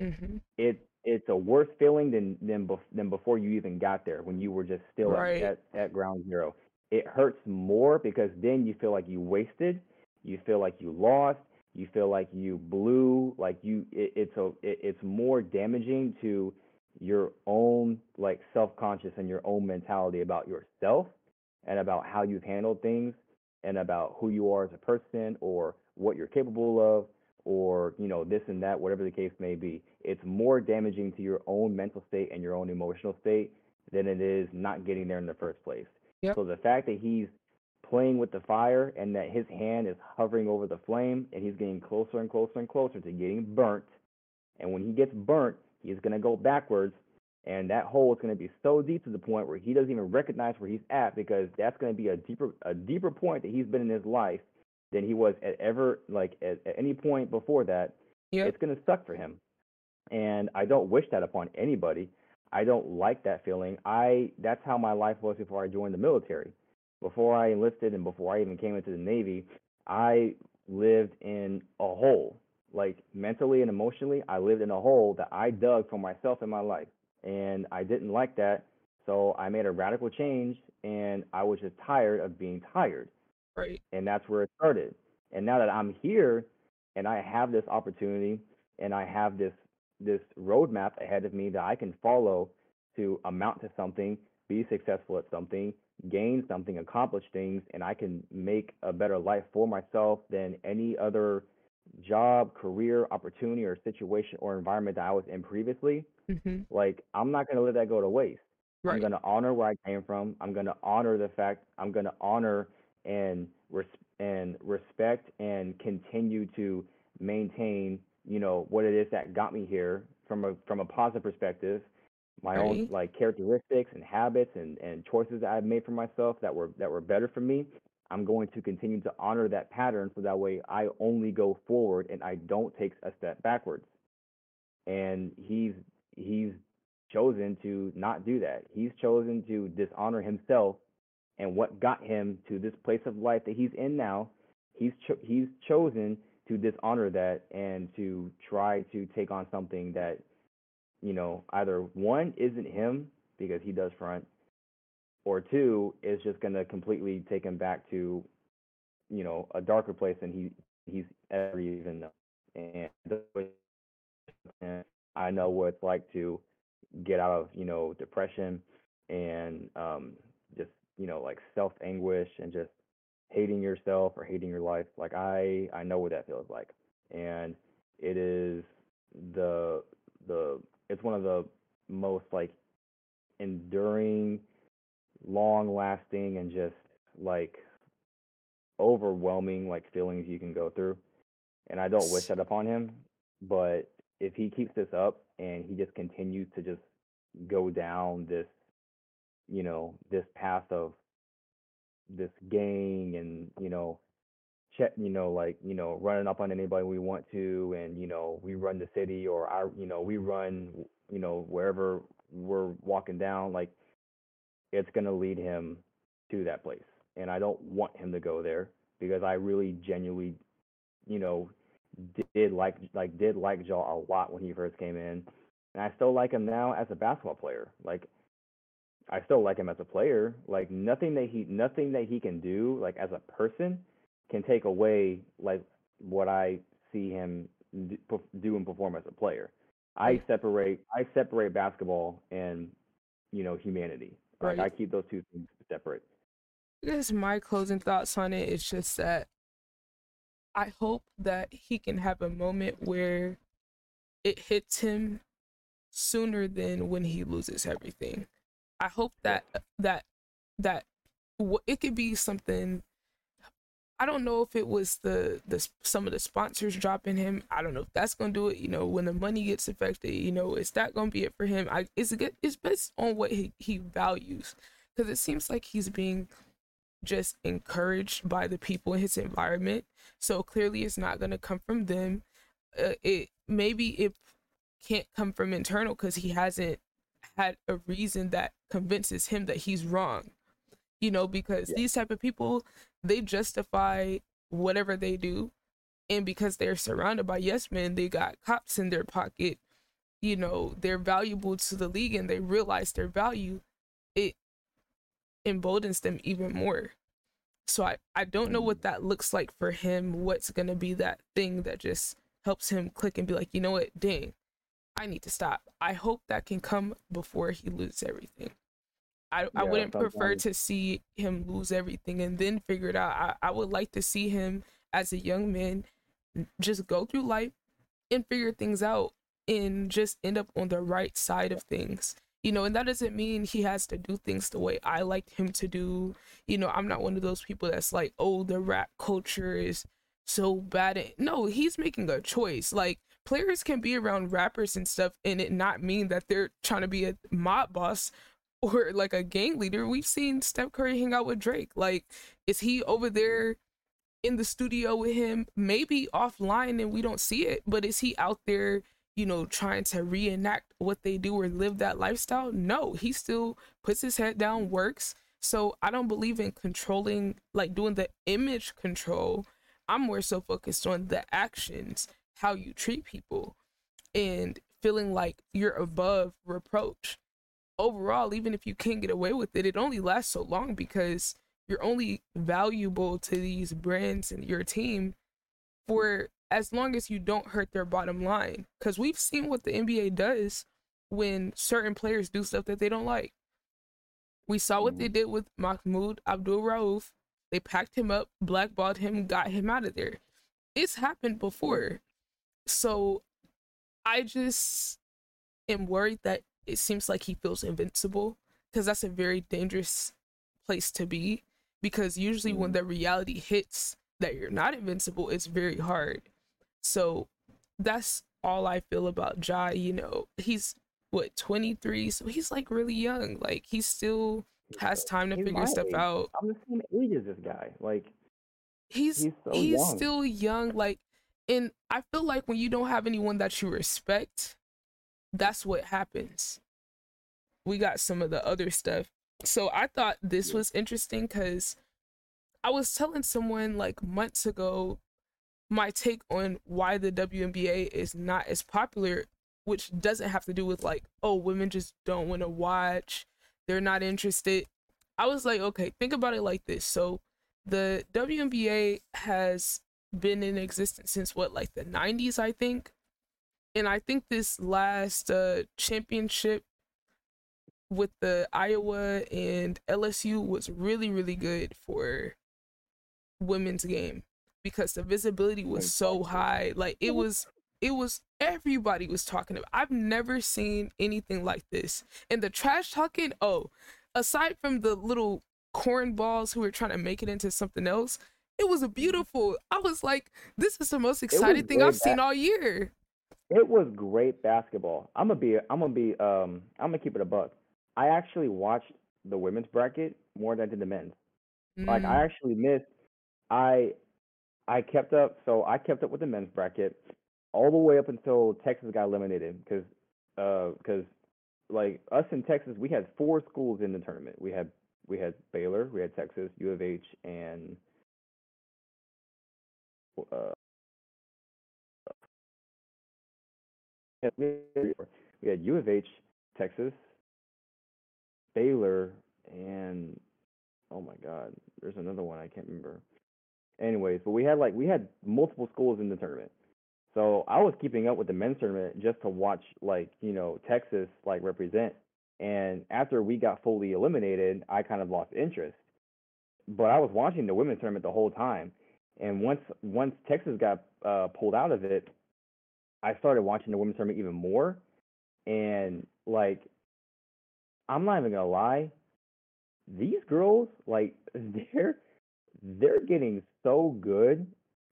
mm-hmm. it it's a worse feeling than than bef- than before you even got there when you were just still right. at, at ground zero. It hurts more because then you feel like you wasted, you feel like you lost, you feel like you blew like you it, it's a it, it's more damaging to your own like self-conscious and your own mentality about yourself and about how you've handled things and about who you are as a person or what you're capable of or you know this and that whatever the case may be. It's more damaging to your own mental state and your own emotional state than it is not getting there in the first place yep. so the fact that he's playing with the fire and that his hand is hovering over the flame and he's getting closer and closer and closer to getting burnt and when he gets burnt he's going to go backwards and that hole is going to be so deep to the point where he doesn't even recognize where he's at because that's going to be a deeper a deeper point that he's been in his life than he was at ever like at, at any point before that. Yep. It's going to suck for him, and I don't wish that upon anybody. I don't like that feeling. I that's how my life was before I joined the military. Before I enlisted and before I even came into the Navy, I lived in a hole. Like mentally and emotionally, I lived in a hole that I dug for myself in my life and I didn't like that. So I made a radical change, and I was just tired of being tired. Right. And that's where it started. And now that I'm here, and I have this opportunity, and I have this this roadmap ahead of me that I can follow to amount to something, be successful at something, gain something, accomplish things, and I can make a better life for myself than any other job, career, opportunity, or situation or environment that I was in previously, mm-hmm. like I'm not gonna let that go to waste. Right. I'm gonna honor where I came from. I'm gonna honor the fact. I'm gonna honor and res- and respect and continue to maintain, you know, what it is that got me here from a from a positive perspective. My right. own like characteristics and habits and and choices that I've made for myself that were that were better for me. I'm going to continue to honor that pattern so that way I only go forward and I don't take a step backwards. And he's he's chosen to not do that. He's chosen to dishonor himself and what got him to this place of life that he's in now. He's cho- he's chosen to dishonor that and to try to take on something that you know either one isn't him because he does front or two is just going to completely take him back to you know a darker place than he he's ever even known. And i know what it's like to get out of you know depression and um just you know like self anguish and just hating yourself or hating your life like i i know what that feels like and it is the the it's one of the most like enduring long lasting and just like overwhelming like feelings you can go through. And I don't wish that upon him, but if he keeps this up and he just continues to just go down this you know this path of this gang and you know check you know like you know running up on anybody we want to and you know we run the city or our you know we run you know wherever we're walking down like it's going to lead him to that place. And I don't want him to go there because I really genuinely, you know, did like like did like Ja a lot when he first came in, and I still like him now as a basketball player. Like I still like him as a player. Like nothing that he nothing that he can do like as a person can take away like what I see him do and perform as a player. I separate I separate basketball and you know humanity. Right. Like I keep those two things separate. This is my closing thoughts on it. It's just that I hope that he can have a moment where it hits him sooner than when he loses everything. I hope that that that it could be something I don't know if it was the the some of the sponsors dropping him. I don't know if that's gonna do it. You know, when the money gets affected, you know, is that gonna be it for him? I is it it's based on what he, he values because it seems like he's being just encouraged by the people in his environment. So clearly, it's not gonna come from them. Uh, it maybe it can't come from internal because he hasn't had a reason that convinces him that he's wrong you know because yeah. these type of people they justify whatever they do. And because they're surrounded by yes men they got cops in their pocket you know they're valuable to the league and they realize their value. It emboldens them even more. So i i don't know what mm. that looks like for him what's gonna be that thing that just helps him click and be like you know what? Dang i need to stop i hope that can come before he loses everything I, Yeah, I wouldn't prefer to see him lose everything and then figure it out. I, I would like to see him as a young man just go through life and figure things out and just end up on the right side of things. You know, and that doesn't mean he has to do things the way I like him to do. You know, I'm not one of those people that's like, oh, the rap culture is so bad. No, he's making a choice. Like, players can be around rappers and stuff and it not mean that they're trying to be a mob boss or like a gang leader. We've seen Steph Curry hang out with Drake. Like, is he over there in the studio with him? Maybe offline and we don't see it, but is he out there, you know, trying to reenact what they do or live that lifestyle? No, he still puts his head down, works. So I don't believe in controlling, like doing the image control. I'm more so focused on the actions, how you treat people, and feeling like you're above reproach overall, even if you can't get away with it, it only lasts so long because you're only valuable to these brands and your team for as long as you don't hurt their bottom line. Because we've seen what the NBA does when certain players do stuff that they don't like. We saw what they mm-hmm. did with Mahmoud Abdul Rauf. They packed him up, blackballed him, got him out of there. It's happened before. So I just am worried that it seems like he feels invincible because that's a very dangerous place to be because usually when mm-hmm. the reality hits that you're not invincible it's very hard so that's all i feel about Ja. you know he's what 23 so he's like really young like he still has time to He's figure stuff age. out I'm the same age as this guy. Like, he's He's so he's young. still young like and i feel like when you don't have anyone that you respect that's what happens. We got some of the other stuff. So i thought this was interesting because i was telling someone like months ago my take on why the WNBA is not as popular which doesn't have to do with like oh women just don't want to watch they're not interested. I was like okay think about it like this. So the WNBA has been in existence since what like the 90s I think? And I think this last uh championship with the Iowa and LSU was really really good for women's game because the visibility was so high. Like it was it was everybody was talking about I've never seen anything like this. And the trash talking oh aside from the little cornballs who were trying to make it into something else it was a beautiful i was like this is the most exciting thing i've seen all year it was great basketball. I'm gonna be. I'm gonna be. Um, I'm gonna keep it a buck. I actually watched the women's bracket more than I did the men's. Like Mm, I actually missed. I I kept up. So I kept up with the men's bracket all the way up until Texas got eliminated because because like us in Texas we had four schools in the tournament. We had we had Baylor, we had Texas, U of H, and uh, we had U of H, Texas, Baylor, and oh my God, there's another one I can't remember. Anyways, but we had like we had multiple schools in the tournament. So I was keeping up with the men's tournament just to watch like, you know, Texas like represent. And after we got fully eliminated, I kind of lost interest. But I was watching the women's tournament the whole time. And once once Texas got uh, pulled out of it, I started watching the women's tournament even more. And like I'm not even gonna lie, these girls, like they're they're getting so good.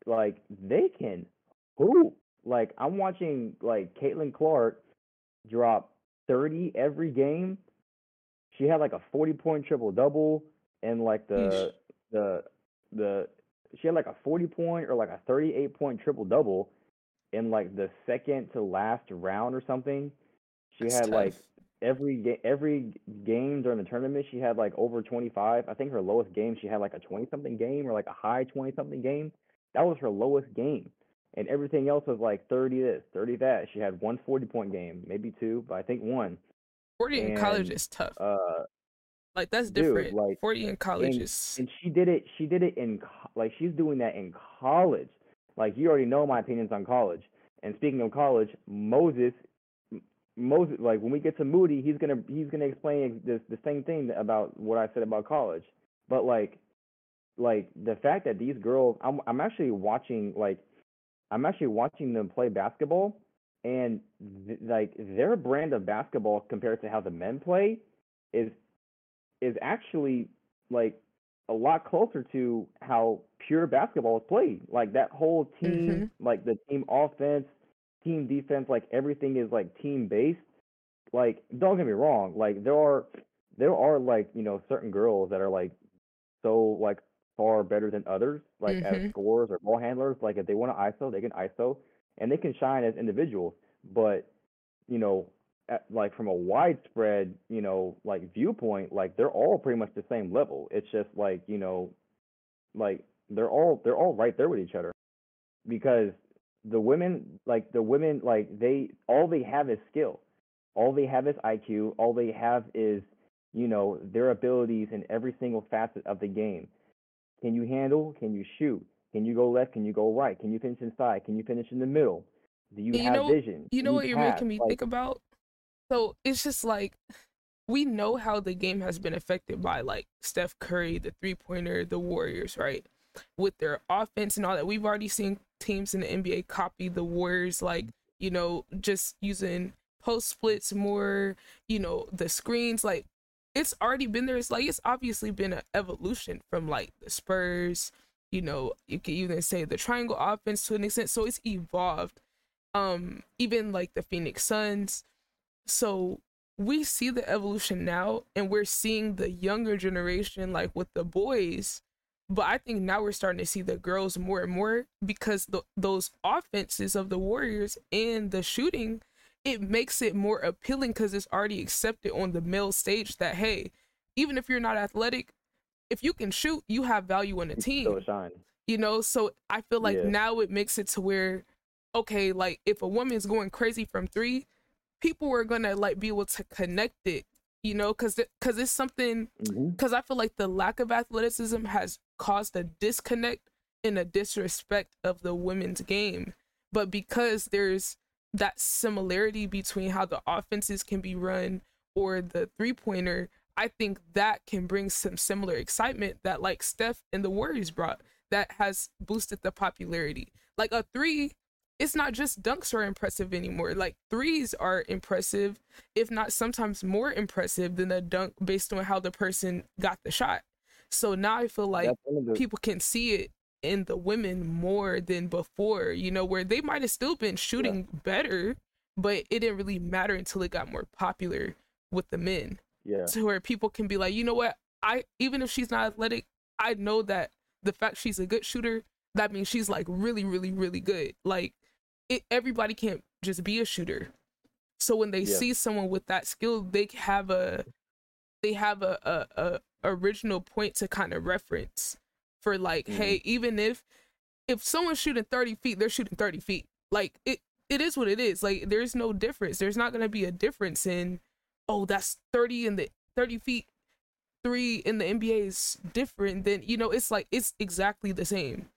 Like they can hoop. Like I'm watching like Caitlin Clark drop 30 every game. She had like a 40 point triple double and like the the the she had like a 40 point or like a 38 point triple double in like the second to last round or something. She that's had like every ga- every game during the tournament she had like over 25 i think her lowest game she had like a 20 something game or like a high 20 something game. That was her lowest game. And everything else was like 30 this 30 that. She had one 40 point game maybe two but i think one. 40 in college is tough. uh like that's dude, different. like, 40 in college and, is and she did it she did it in like she's doing that in college. Like you already know my opinions on college. And speaking of college moses Moses, like when we get to Moody, he's gonna he's gonna explain this the same thing about what I said about college. But like like the fact that these girls, I'm I'm actually watching like I'm actually watching them play basketball, and th- like their brand of basketball compared to how the men play is is actually like a lot closer to how pure basketball is played. Like that whole team, mm-hmm. like the team offense, team defense, like everything is like team based. Like don't get me wrong, like there are there are like you know certain girls that are like so like far better than others, like mm-hmm. as scorers or ball handlers. Like if they want to ISO, they can ISO, and they can shine as individuals. But you know, at, like from a widespread, you know, like viewpoint, like they're all pretty much the same level. It's just like you know, like they're all they're all right there with each other. Because the women like the women like they all they have is skill. All they have is iq all they have is you know their abilities in every single facet of the game. Can you handle? Can you shoot? Can you go left? Can you go right? Can you finish inside? Can you finish in the middle? Do you, you have know, vision? you know what you're making me like, think about so it's just like we know how the game has been affected by like Steph Curry, the three pointer, the Warriors, right? With their offense and all that. We've already seen teams in the NBA copy the Warriors, like, you know, just using post splits more, you know, the screens. Like, it's already been there. It's like, it's obviously been an evolution from like the Spurs, you know, you could even say the triangle offense to an extent. So it's evolved. Um, even like the Phoenix Suns. So we see the evolution now and we're seeing the younger generation like with the boys but I think now we're starting to see the girls more and more because the, those offenses of the Warriors and the shooting, it makes it more appealing because it's already accepted on the male stage that hey, even if you're not athletic, if you can shoot, you have value in a team. You know, so I feel like yeah. now it makes it to where, okay, like if a woman's going crazy from three, people were gonna like be able to connect it you know because because it's something because mm-hmm. i feel like the lack of athleticism has caused a disconnect and a disrespect of the women's game but because there's that similarity between how the offenses can be run or the three pointer i think that can bring some similar excitement that like steph and the warriors brought that has boosted the popularity like a three it's not just dunks are impressive anymore. Like threes are impressive, if not sometimes more impressive than a dunk based on how the person got the shot. So now I feel like people can see it in the women more than before, you know, where they might have still been shooting yeah. better, but it didn't really matter until it got more popular with the men. Yeah. To where people can be like, you know what? I even if she's not athletic, I know that the fact she's a good shooter, that means she's like really, really, really good. Like it, everybody can't just be a shooter. So when they yeah. see someone with that skill, they have a they have a, a, a original point to kind of reference for like, mm-hmm. hey, even if if someone's shooting 30 feet, they're shooting 30 feet. Like it it is what it is. Like there's no difference. There's not gonna be a difference in oh that's 30 in the 30 feet three in the NBA is different than you know, it's like it's exactly the same.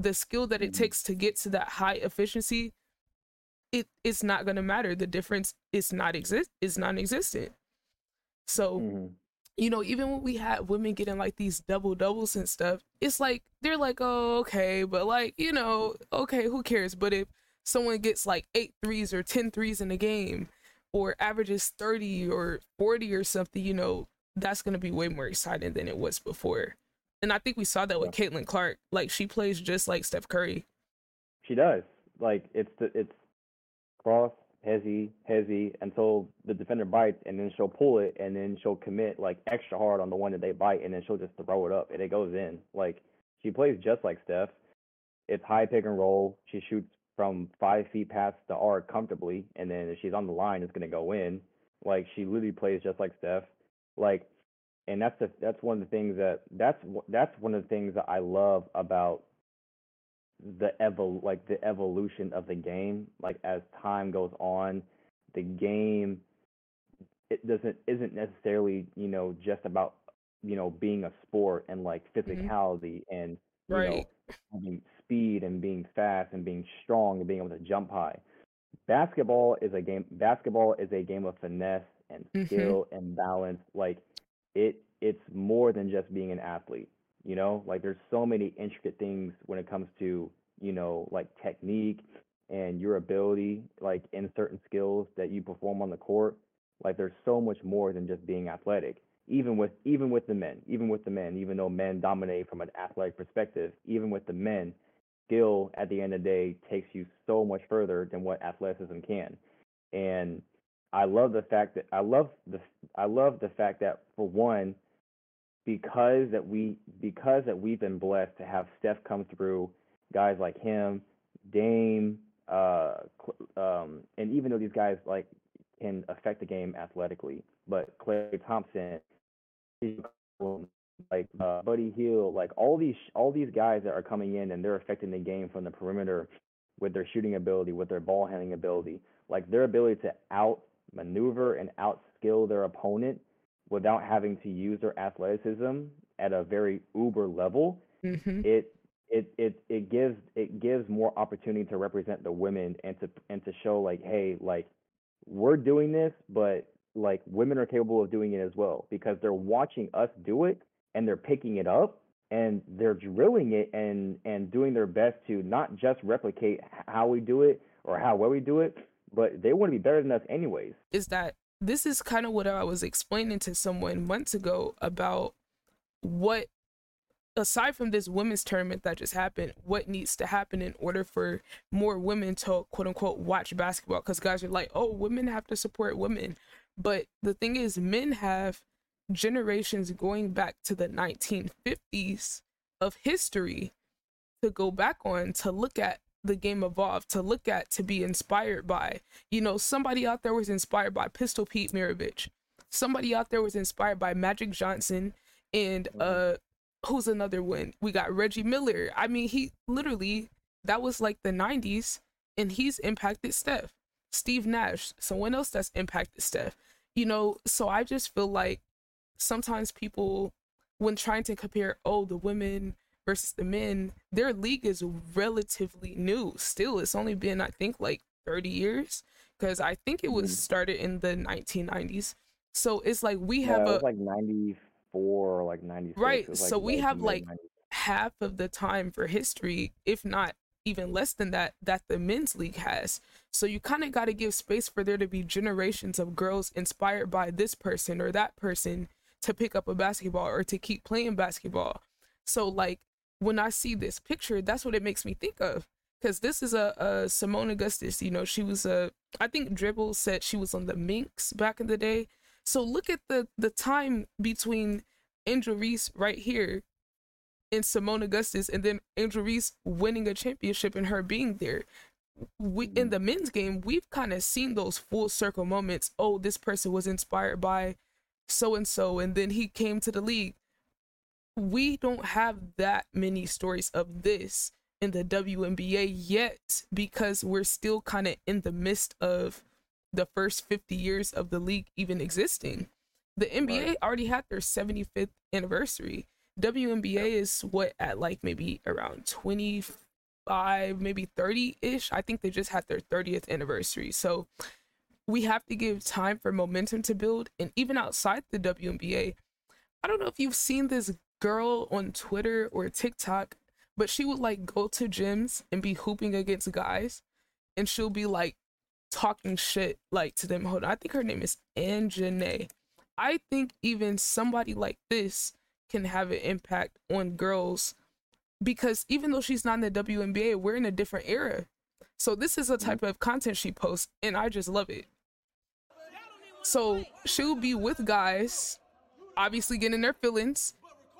The skill that it mm-hmm. takes to get to that high efficiency it it's not gonna matter. The difference is not exist is non-existent. So, mm-hmm. you know, even when we had women getting like these double doubles and stuff, it's like they're like, oh, okay, but like, you know, okay, who cares? But if someone gets like eight threes or ten threes in a game, or averages 30 or 40 or something, you know, that's gonna be way more exciting than it was before. And I think we saw that with Caitlin Clark. Like she plays just like Steph Curry. She does. Like it's the it's cross, hezzy, hezzy until the defender bites, and then she'll pull it, and then she'll commit like extra hard on the one that they bite, and then she'll just throw it up, and it goes in. Like she plays just like Steph. It's high pick and roll. She shoots from five feet past the arc comfortably, and then if she's on the line, it's gonna go in. Like she literally plays just like Steph. Like, and that's the that's one of the things that that's that's one of the things that I love about the evol like the evolution of the game like as time goes on the game it doesn't isn't necessarily you know just about you know being a sport and like mm-hmm. physicality mm-hmm. and you right. know speed and being fast and being strong and being able to jump high basketball is a game. Basketball is a game of finesse and Mhm. skill and balance. Like it, it's more than just being an athlete. You know, like there's so many intricate things when it comes to you know like technique and your ability, like in certain skills that you perform on the court. Like there's so much more than just being athletic. Even with even with the men, even with the men, even though men dominate from an athletic perspective, even with the men, skill at the end of the day takes you so much further than what athleticism can. And I love the fact that I love the I love the fact that for one, because that we because that we've been blessed to have Steph come through, guys like him, Dame, uh, um, and even though these guys like can affect the game athletically, but Klay Thompson, like uh, Buddy Hield, like all these all these guys that are coming in and they're affecting the game from the perimeter with their shooting ability, with their ball handling ability, like their ability to out maneuver and outskill their opponent without having to use their athleticism at a very uber level. Mm-hmm. It it it it gives it gives more opportunity to represent the women and to and to show like hey like we're doing this but like women are capable of doing it as well because they're watching us do it and they're picking it up and they're drilling it and and doing their best to not just replicate how we do it or how well we do it but they want to be better than us anyways is that this is kind of what I was explaining to someone months ago about what aside from this women's tournament that just happened, what needs to happen in order for more women to quote unquote watch basketball? Because guys are like, oh, women have to support women. But the thing is, men have generations going back to the 1950s of history to go back on to look at the game evolved to look at to be inspired by. You know somebody out there was inspired by pistol pete maravich. Somebody out there was inspired by magic johnson and uh who's another one? We got reggie miller. I mean he literally that was like the 90s and he's impacted steph. Steve nash someone else that's impacted steph. You know so i just feel like sometimes people when trying to compare oh the women versus the men, their league is relatively new. Still, it's only been I think like 30 years because I think it was Mhm. started in the 1990s. So it's like we yeah, have it a like 94 or like 96 Right, like, so we have, like, 90s. half of the time for history, if not even less than that, that the men's league has. So you kind of got to give space for there to be generations of girls inspired by this person or that person to pick up a basketball or to keep playing basketball. So like when I see this picture, that's what it makes me think of. Because this is a, a Seimone Augustus, you know, she was a, I think Dribble said she was on the Minx back in the day. So look at the the time between Angel Reese right here and Seimone Augustus, and then Angel Reese winning a championship and her being there. We in Mhm. the men's game, we've kind of seen those full circle moments. Oh, this person was inspired by so and so, and then he came to the league. We don't have that many stories of this in the WNBA yet because we're still kind of in the midst of the first 50 years of the league even existing. The NBA Right. already had their 75th anniversary. WNBA is what at like maybe around 25, maybe 30 ish. I think they just had their 30th anniversary. So we have to give time for momentum to build. And even outside the WNBA, I don't know if you've seen this girl on Twitter or TikTok, but she would like go to gyms and be hooping against guys, and she'll be like talking shit like to them. Hold on, I think her name is Anjanae. I think even somebody like this can have an impact on girls because even though she's not in the WNBA, we're in a different era. So this is a mm-hmm. type of content she posts, and I just love it. So she'll be with guys, obviously getting their feelings,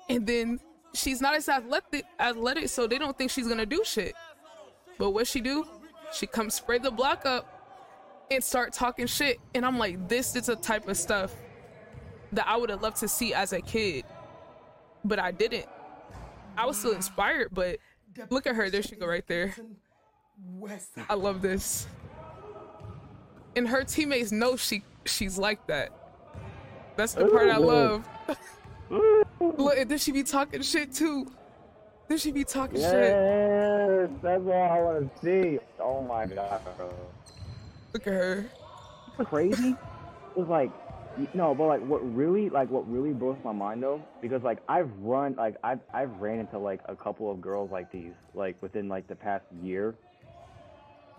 and then she's not as athletic, athletic, so they don't think she's gonna do shit. But what she do? She comes spray the block up and start talking shit, and I'm like, this is a type of stuff that I would have loved to see as a kid, but I didn't. I was still inspired, but look at her. There she go, right there. I love this. And her teammates know she she's like that. That's the part I oh, love. Look, and then she be talking shit too. Then she be talking shit. Yes, that's all I want to see. Oh my god, bro. Look at her. Crazy. It was like no, but like what really like what really blows my mind though, because like I've run like I've I've ran into like a couple of girls like these like within like the past year,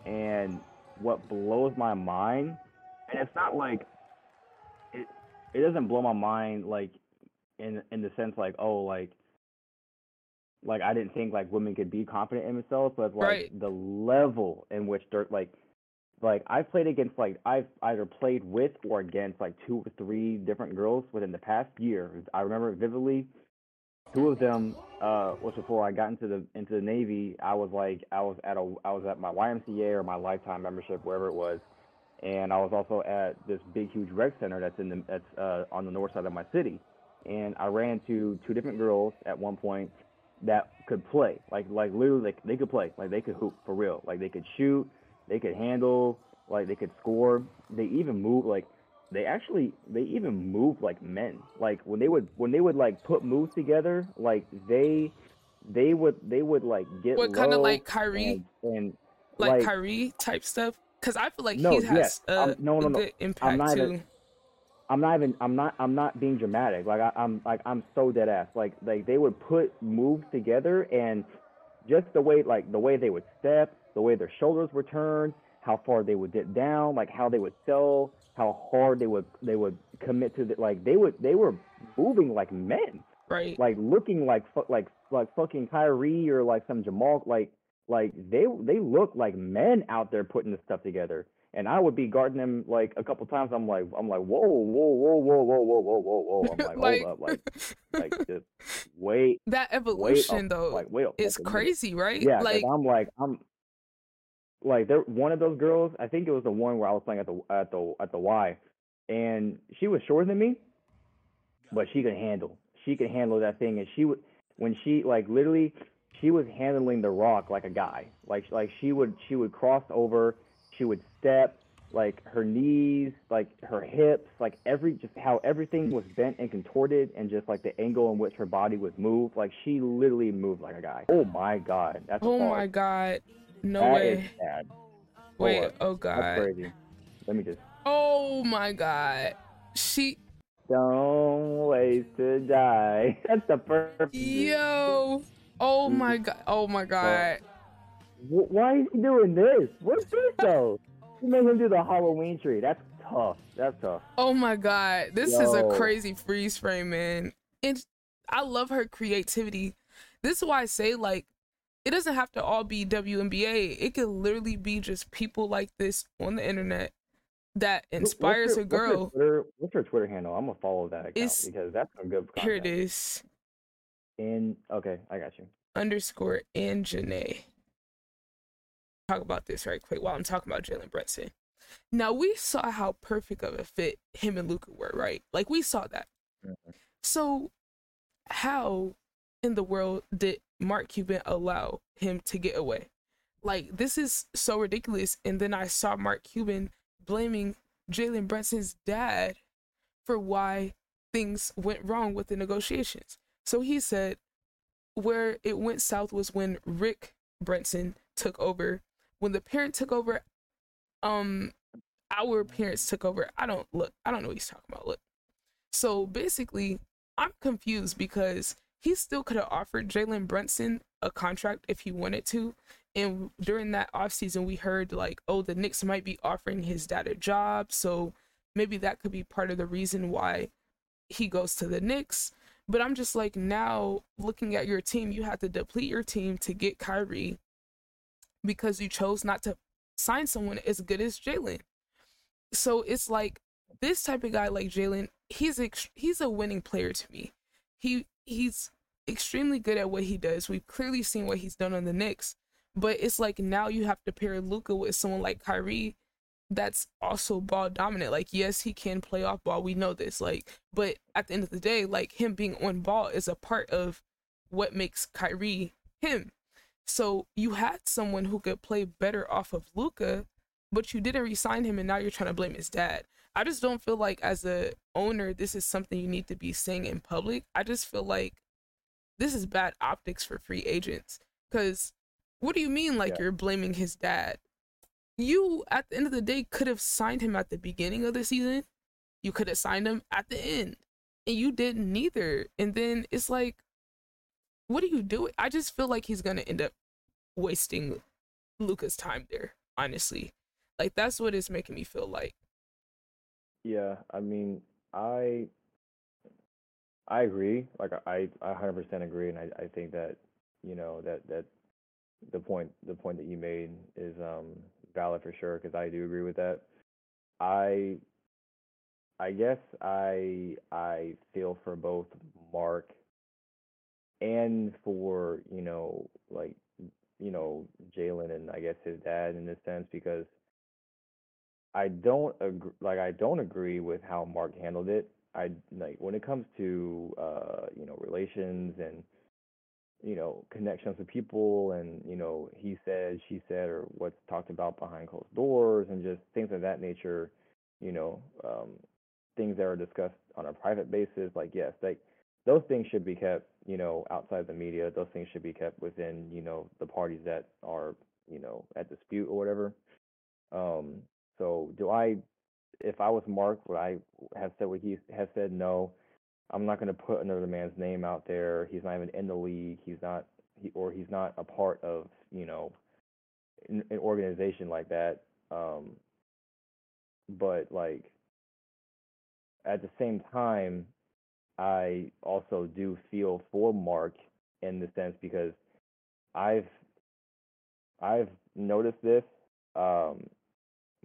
and what blows my mind, and it's not like it it doesn't blow my mind like in in the sense like oh like like I didn't think like women could be confident in themselves, but like Right. the level in which they're like like I've played against like I've either played with or against like two or three different girls within the past year. I remember vividly. Two of them uh, was before I got into the into the Navy. I was like I was at a I was at my YMCA or my lifetime membership wherever it was, and I was also at this big huge rec center that's in the that's uh, on the north side of my city. And I ran into two different girls at one point that could play like like literally like they could play like they could hoop for real like they could shoot they could handle like they could score they even move like they actually they even move like men like when they would when they would like put moves together like they they would they would like get What kind of like Kyrie, and, and like, like- Kyrie type stuff? Because I feel like No, he has yes. a, I'm- no, no, no. good impact not too. even- I'm not even I'm not I'm not being dramatic. Like I, I'm like I'm so dead ass. Like like they would put moves together and just the way like the way they would step, the way their shoulders were turned, how far they would dip down, like how they would sell, how hard they would they would commit to the like they would they were moving like men, right. like looking like fu- like like fucking Kyrie or like some Jamal like like they they look like men out there putting this stuff together. And I would be guarding him like a couple times. I'm like, I'm like, whoa, whoa, whoa, whoa, whoa, whoa, whoa, whoa, whoa. I'm like, Like- hold up, like, like just wait, that wait, evolution a- though like wait, is crazy, right? Yeah, like I'm like, I'm like, there. One of those girls, I think it was the one where I was playing at the at the at the Y, and she was shorter than me, but she could handle. She could handle that thing, and she would when she like literally, she was handling the rock like a guy. Like like she would she would cross over, she would step, like her knees, like her hips, like every just how everything was bent and contorted, and just like the angle in which her body was moved. Like she literally moved like a guy. Oh my god, that's oh hard. my god, no That is way. Wait, oh That's crazy. Let me just. Oh my god. She Don't waste to die. That's the perfect. yo. Oh mm-hmm. my god. Oh my god. Wh- Why is he doing this? What's this though? He made him do the Halloween tree. That's tough. That's tough. Oh my god. This is a crazy freeze frame, man. And I love her creativity. This is why I say like it doesn't have to all be WNBA. It could literally be just people like this on the internet that inspires her- a girl. What's her, Twitter, what's Twitter handle? I'm gonna follow that account It's- because that's a good content. Here it is. And okay, I got you. underscore and Janae. Talk about this right quick while I'm talking about Jalen Brunson. Now we saw how perfect of a fit him and Luka were, right? Like we saw that. Mhm. So how in the world did Mark Cuban allow him to get away? Like this is so ridiculous. And then I saw Mark Cuban blaming Jalen Brunson's dad for why things went wrong with the negotiations. So he said where it went south was when Rick Brunson took over. When the parent took over, um, our parents took over. I don't look. I don't know what he's talking about. Look. So basically, I'm confused because he still could have offered Jalen Brunson a contract if he wanted to. And during that offseason, we heard like, oh, the Knicks might be offering his dad a job. So maybe that could be part of the reason why he goes to the Knicks. But I'm just like, now looking at your team, you had to deplete your team to get Kyrie because you chose not to sign someone as good as Jalen. So it's like this type of guy like Jalen, he's ex- he's a winning player to me. He he's extremely good at what he does. We've clearly seen what he's done on the Knicks, but it's like now you have to pair Luka with someone like Kyrie that's also ball dominant. Like yes, he can play off ball. We know this. Like, but at the end of the day, like him being on ball is a part of what makes Kyrie him. So you had someone who could play better off of Luka, but you didn't resign him, and now you're trying to blame his dad. I just don't feel like as a owner, this is something you need to be saying in public. I just feel like this is bad optics for free agents. Cause what do you mean like Yeah. you're blaming his dad? you at the end of the day could have signed him at the beginning of the season. You could have signed him at the end. And you didn't neither. And then it's like, what are you doing? I just feel like he's gonna end up wasting Luka's time there, honestly. Like that's what it's making me feel like. Yeah, I mean, I I agree. Like I I 100% agree, and I I think that you know that that the point the point that you made is um valid for sure because I do agree with that. I I guess I I feel for both Mark and for you know like you know Jalen and I guess his dad in this sense because I don't agree like I don't agree with how Mark handled it. I like when it comes to uh you know relations and you know connections with people and you know he said she said or what's talked about behind closed doors and just things of that nature you know um things that are discussed on a private basis like yes like those things should be kept you know outside the media those things should be kept within you know the parties that are you know at dispute or whatever um so do i if i was mark would i have said what he has said no I'm not going to put another man's name out there. He's not even in the league. He's not, he, or he's not a part of, you know, an, an organization like that. Um, but like at the same time, I also do feel for Mark in the sense because I've I've noticed this um,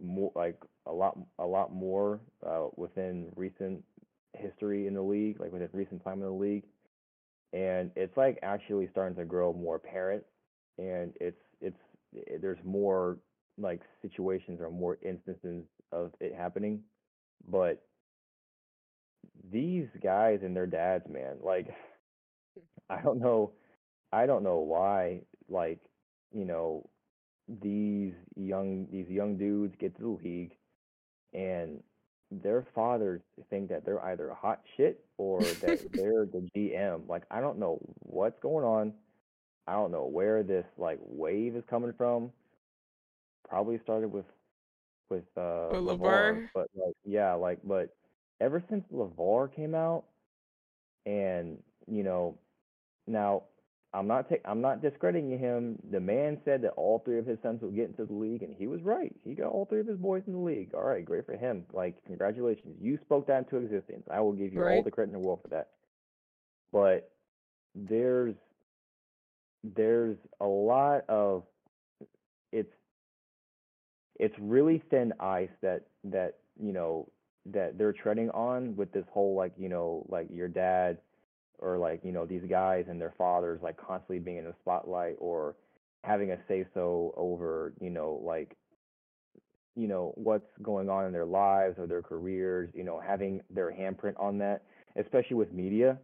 more like a lot a lot more uh, within recent history in the league, like within recent time in the league, and it's like actually starting to grow more apparent, and it's it's it, there's more like situations or more instances of it happening, but these guys and their dads, man, like I don't know, I don't know why, like you know, these young these young dudes get to the league and their fathers think that they're either hot shit or that they're the GM. Like I don't know what's going on. I don't know where this like wave is coming from. Probably started with with uh LaVar, but like yeah, like but ever since LaVar came out and you know now I'm not ta- I'm not discrediting him. The man said that all three of his sons would get into the league, and he was right. He got all three of his boys in the league. All right, great for him. Like congratulations, you spoke that into existence. I will give you right. all the credit in the world for that. But there's there's a lot of it's it's really thin ice that that you know that they're treading on with this whole like you know like your dad or like you know these guys and their fathers like constantly being in the spotlight or having a say so over you know like you know what's going on in their lives or their careers you know having their handprint on that especially with media.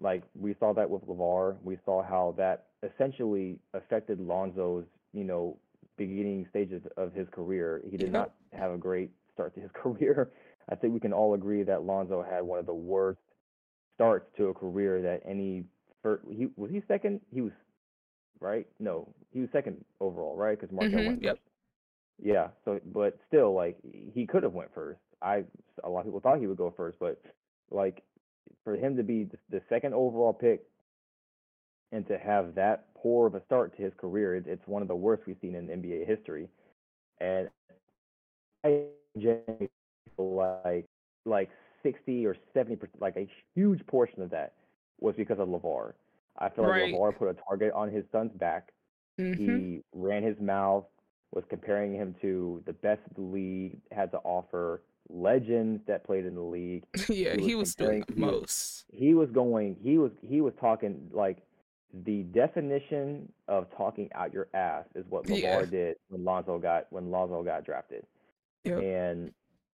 Like we saw that with LaVar we saw how that essentially affected Lonzo's you know beginning stages of his career. He did yeah. not have a great start to his career I think we can all agree that Lonzo had one of the worst starts to a career that any first, he was he second? He was right? No he was second overall right? Because Markelle mm-hmm, went yep. first. Yeah so but still like he could have went first. I a lot of people thought he would go first but like for him to be the, second overall pick and to have that poor of a start to his career it, it's one of the worst we've seen in NBA history. And I like like 60 or 70 percent, like a huge portion of that was because of LaVar. I feel right. like LaVar put a target on his son's back. Mm-hmm. He ran his mouth, was comparing him to the best the league had to offer, legends that played in the league. yeah, he was, he was doing the most. He was going. He was he was talking like the definition of talking out your ass is what LaVar yeah. did when Lonzo got when Lonzo got drafted. Yep. And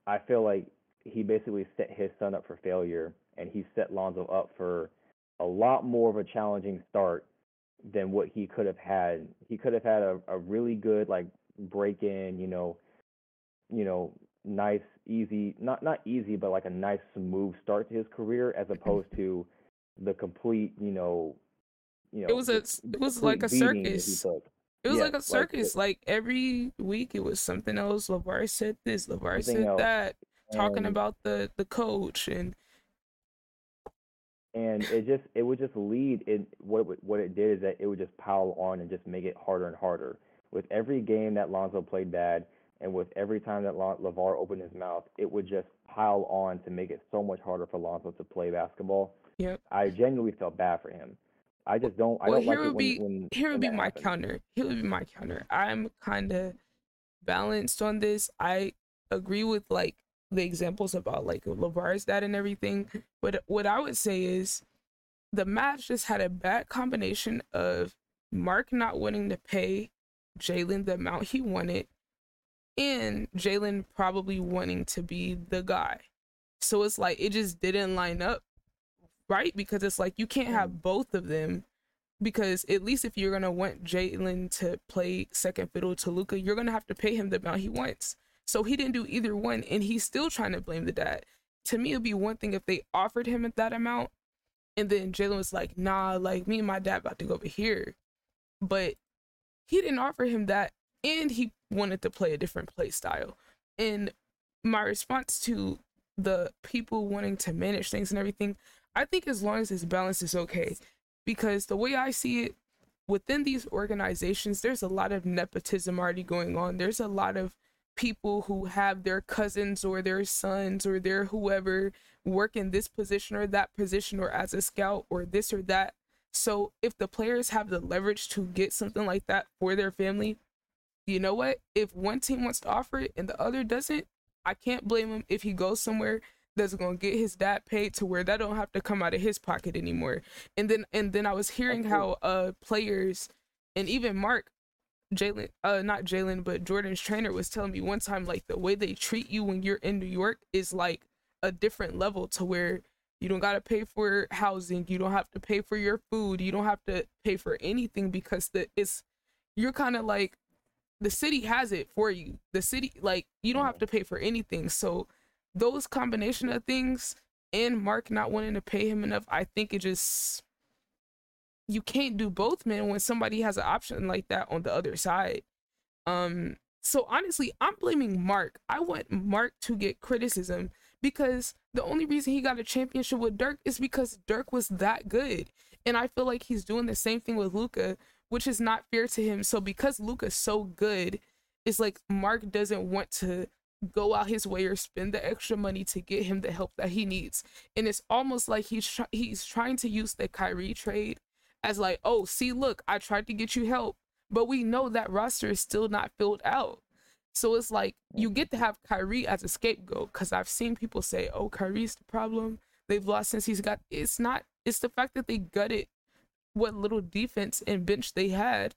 I feel like he basically set his son up for failure, and he set Lonzo up for a lot more of a challenging start than what he could have had. He could have had a, a really good like break in, you know, you know, nice, easy, not not easy, but like a nice smooth start to his career as opposed to the complete, you know, you know, it was a it was like a circus. It was yeah, like a circus. Like, like, every week, it was something else. LaVar said this. LaVar said else. that. Talking about the the coach and and it just it would just lead it what it, what it did is that it would just pile on and just make it harder and harder with every game that Lonzo played bad and with every time that LaVar opened his mouth it would just pile on to make it so much harder for Lonzo to play basketball yep I genuinely felt bad for him I just don't I well, don't here like would be, when, when, here would be my happens. counter here would be my counter I'm kind of balanced on this I agree with like the examples about like LaVar's dad and everything. But what I would say is the Mavs just had a bad combination of Mark not wanting to pay Jalen the amount he wanted and Jalen probably wanting to be the guy. So it's like it just didn't line up right because it's like you can't have mm. both of them because at least if you're gonna want Jalen to play second fiddle to Luka, you're gonna have to pay him the amount he wants. So he didn't do either one, and he's still trying to blame the dad. To me, it'd be one thing if they offered him at that amount, and then Jalen was like, "Nah, like me and my dad about to go over here," but he didn't offer him that, and he wanted to play a different play style. And my response to the people wanting to manage things and everything, I think as long as it's balanced is okay, because the way I see it, within these organizations, there's a lot of nepotism already going on. There's a lot of people who have their cousins or their sons or their whoever work in this position or that position or as a scout or this or that. So if the players have the leverage to get something like that for their family, you know what? If one team wants to offer it and the other doesn't, I can't blame him if he goes somewhere that's gonna get his dad paid to where that don't have to come out of his pocket anymore. And then and then I was hearing how uh players and even Mark Jalen, uh, not Jalen, but Jordan's trainer was telling me one time, like the way they treat you when you're in New York is like a different level to where you don't gotta pay for housing, you don't have to pay for your food, you don't have to pay for anything because the it's you're kind of like the city has it for you. The city, like you don't have to pay for anything. So those combination of things and Mark not wanting to pay him enough, I think it just you can't do both, man, when somebody has an option like that on the other side. Um, so honestly, I'm blaming Mark. I want Mark to get criticism because the only reason he got a championship with Dirk is because Dirk was that good. And I feel like he's doing the same thing with Luka, which is not fair to him. So because Luka's so good, it's like Mark doesn't want to go out his way or spend the extra money to get him the help that he needs. And it's almost like he's tr- he's trying to use the Kyrie trade as like, oh, see, look, I tried to get you help, but we know that roster is still not filled out. So it's like you get to have Kyrie as a scapegoat because I've seen people say, oh, Kyrie's the problem. They've lost since he's got. It's not. It's the fact that they gutted what little defense and bench they had,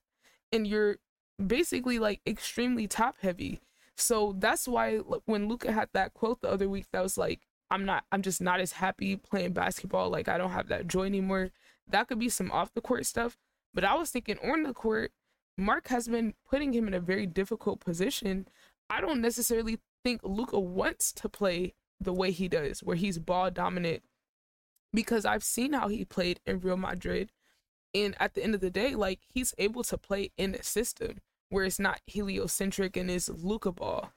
and you're basically like extremely top heavy. So that's why when Luka had that quote the other week, that was like, I'm not. I'm just not as happy playing basketball. Like I don't have that joy anymore that could be some off the court stuff. But I was thinking on the court, Mark has been putting him in a very difficult position. I don't necessarily think Luka wants to play the way he does, where he's ball dominant, because I've seen how he played in Real Madrid. And at the end of the day, like he's able to play in a system where it's not heliocentric and is Luka ball.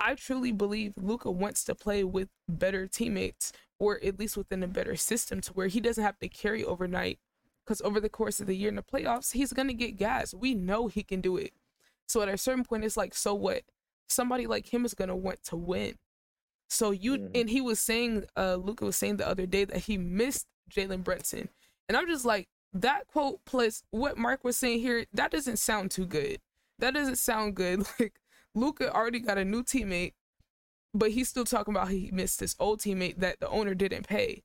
I truly believe Luka wants to play with better teammates or at least within a better system to where he doesn't have to carry overnight because over the course of the year in the playoffs, he's going to get gas. We know he can do it. So at a certain point, it's like, so what? Somebody like him is going to want to win. So you, mm. and he was saying, uh, Luka was saying the other day that he missed Jalen Brunson. And I'm just like, that quote plus what Mark was saying here, that doesn't sound too good. That doesn't sound good. Like, Luka already got a new teammate, but he's still talking about he missed his old teammate that the owner didn't pay.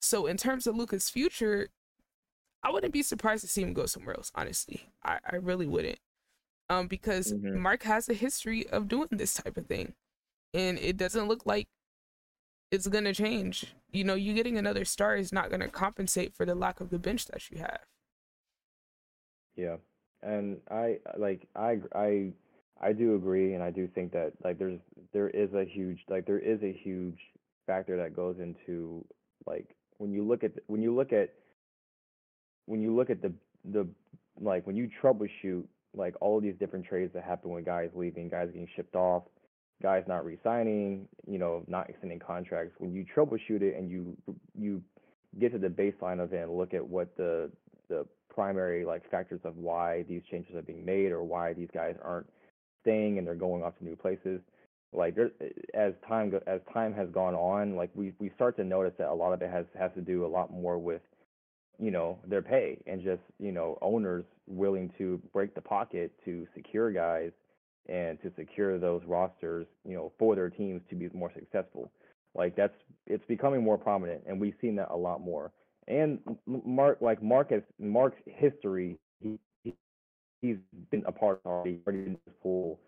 So in terms of Luka's future, I wouldn't be surprised to see him go somewhere else. Honestly, I, I really wouldn't, um, because mm-hmm. Mark has a history of doing this type of thing, and it doesn't look like it's gonna change. You know, you getting another star is not gonna compensate for the lack of the bench that you have. Yeah, and I like I I I do agree, and I do think that like there's there is a huge like there is a huge factor that goes into like when you look at when you look at when you look at the the like when you troubleshoot like all of these different trades that happen with guys leaving, guys getting shipped off, guys not re-signing, you know, not extending contracts. When you troubleshoot it and you you get to the baseline of it and look at what the the primary like factors of why these changes are being made or why these guys aren't staying and they're going off to new places. Like there, as time go, as time has gone on, like we we start to notice that a lot of it has has to do a lot more with you know their pay and just you know owners willing to break the pocket to secure guys and to secure those rosters you know for their teams to be more successful like that's it's becoming more prominent and we've seen that a lot more and mark like marcus mark's history he, he's been a part of already in this pool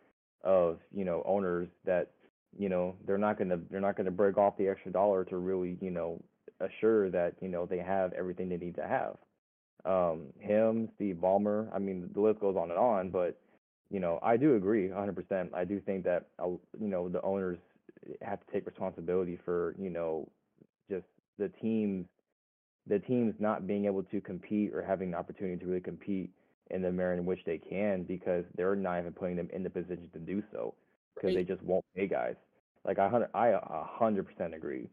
of you know owners that you know they're not gonna they're not gonna break off the extra dollar to really you know assure that you know they have everything they need to have. Um, him, Steve Ballmer. I mean, the list goes on and on, but you know, I do agree 100%. I do think that uh, you know the owners have to take responsibility for you know just the teams the teams not being able to compete or having the opportunity to really compete in the manner in which they can because they're not even putting them in the position to do so because right. they just won't pay guys. Like I hundred I a hundred percent agree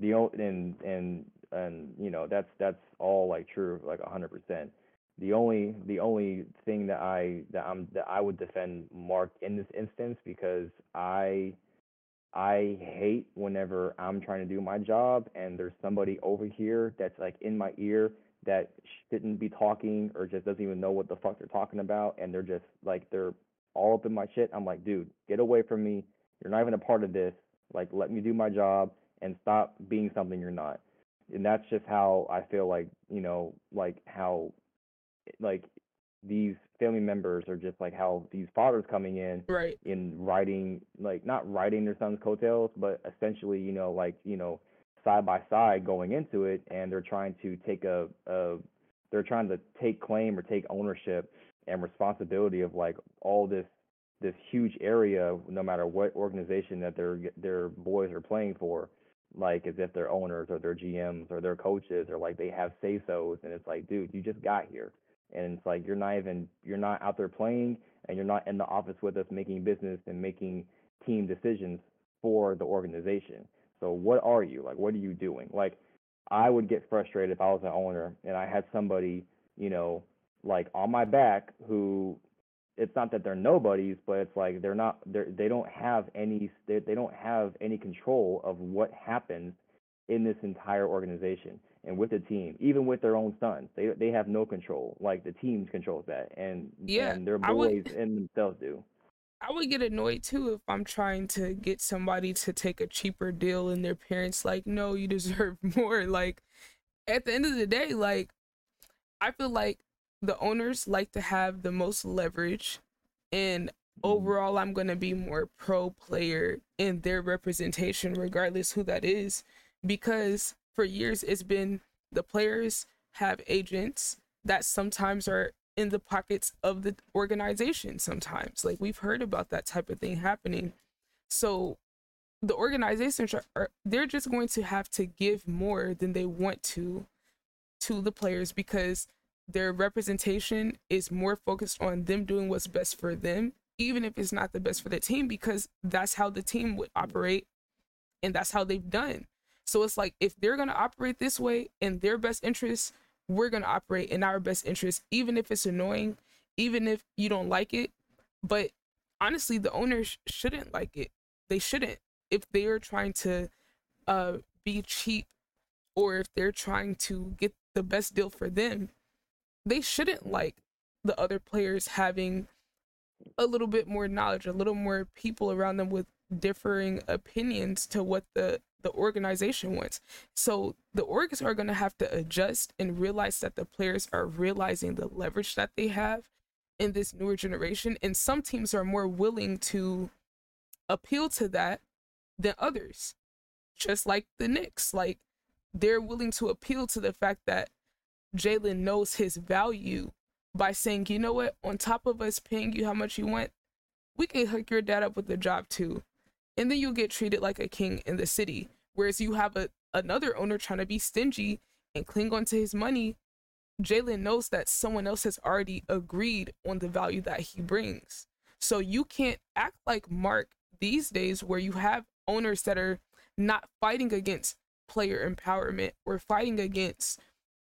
the and and and you know that's that's all like true like a hundred percent. The only the only thing that I that I'm that I would defend Mark in this instance because I I hate whenever I'm trying to do my job and there's somebody over here that's like in my ear that shouldn't be talking or just doesn't even know what the fuck they're talking about and they're just like they're all up in my shit. I'm like, dude, get away from me. You're not even a part of this. Like, let me do my job and stop being something you're not. And that's just how I feel like, you know, like how like these family members are just like how these fathers coming in right in writing like not writing their son's coattails but essentially you know like you know side by side going into it and they're trying to take a, a they're trying to take claim or take ownership and responsibility of like all this this huge area no matter what organization that their their boys are playing for like as if they're owners or their GMs or their coaches or like they have say so's and it's like, dude, you just got here. And it's like you're not even you're not out there playing and you're not in the office with us making business and making team decisions for the organization. So what are you? Like what are you doing? Like I would get frustrated if I was an owner and I had somebody, you know, like on my back who it's not that they're nobodies, but it's like they're not they they don't have any they, they don't have any control of what happens in this entire organization and with the team, even with their own sons. They they have no control. Like the team controls that, and yeah, and their boys would, and themselves do. I would get annoyed too if I'm trying to get somebody to take a cheaper deal and their parents like, no, you deserve more. Like at the end of the day, like I feel like the owners like to have the most leverage and mm-hmm. overall i'm going to be more pro player in their representation regardless who that is because for years it's been the players have agents that sometimes are in the pockets of the organization sometimes like we've heard about that type of thing happening so the organizations are, are they're just going to have to give more than they want to to the players because their representation is more focused on them doing what's best for them, even if it's not the best for the team, because that's how the team would operate and that's how they've done. So it's like if they're gonna operate this way in their best interest, we're gonna operate in our best interest, even if it's annoying, even if you don't like it. But honestly, the owners shouldn't like it. They shouldn't. If they are trying to uh, be cheap or if they're trying to get the best deal for them, they shouldn't like the other players having a little bit more knowledge, a little more people around them with differing opinions to what the the organization wants. So the orgs are going to have to adjust and realize that the players are realizing the leverage that they have in this newer generation and some teams are more willing to appeal to that than others. Just like the Knicks, like they're willing to appeal to the fact that Jalen knows his value by saying, you know what, on top of us paying you how much you want, we can hook your dad up with a job too. And then you'll get treated like a king in the city. Whereas you have a another owner trying to be stingy and cling on to his money, Jalen knows that someone else has already agreed on the value that he brings. So you can't act like Mark these days where you have owners that are not fighting against player empowerment or fighting against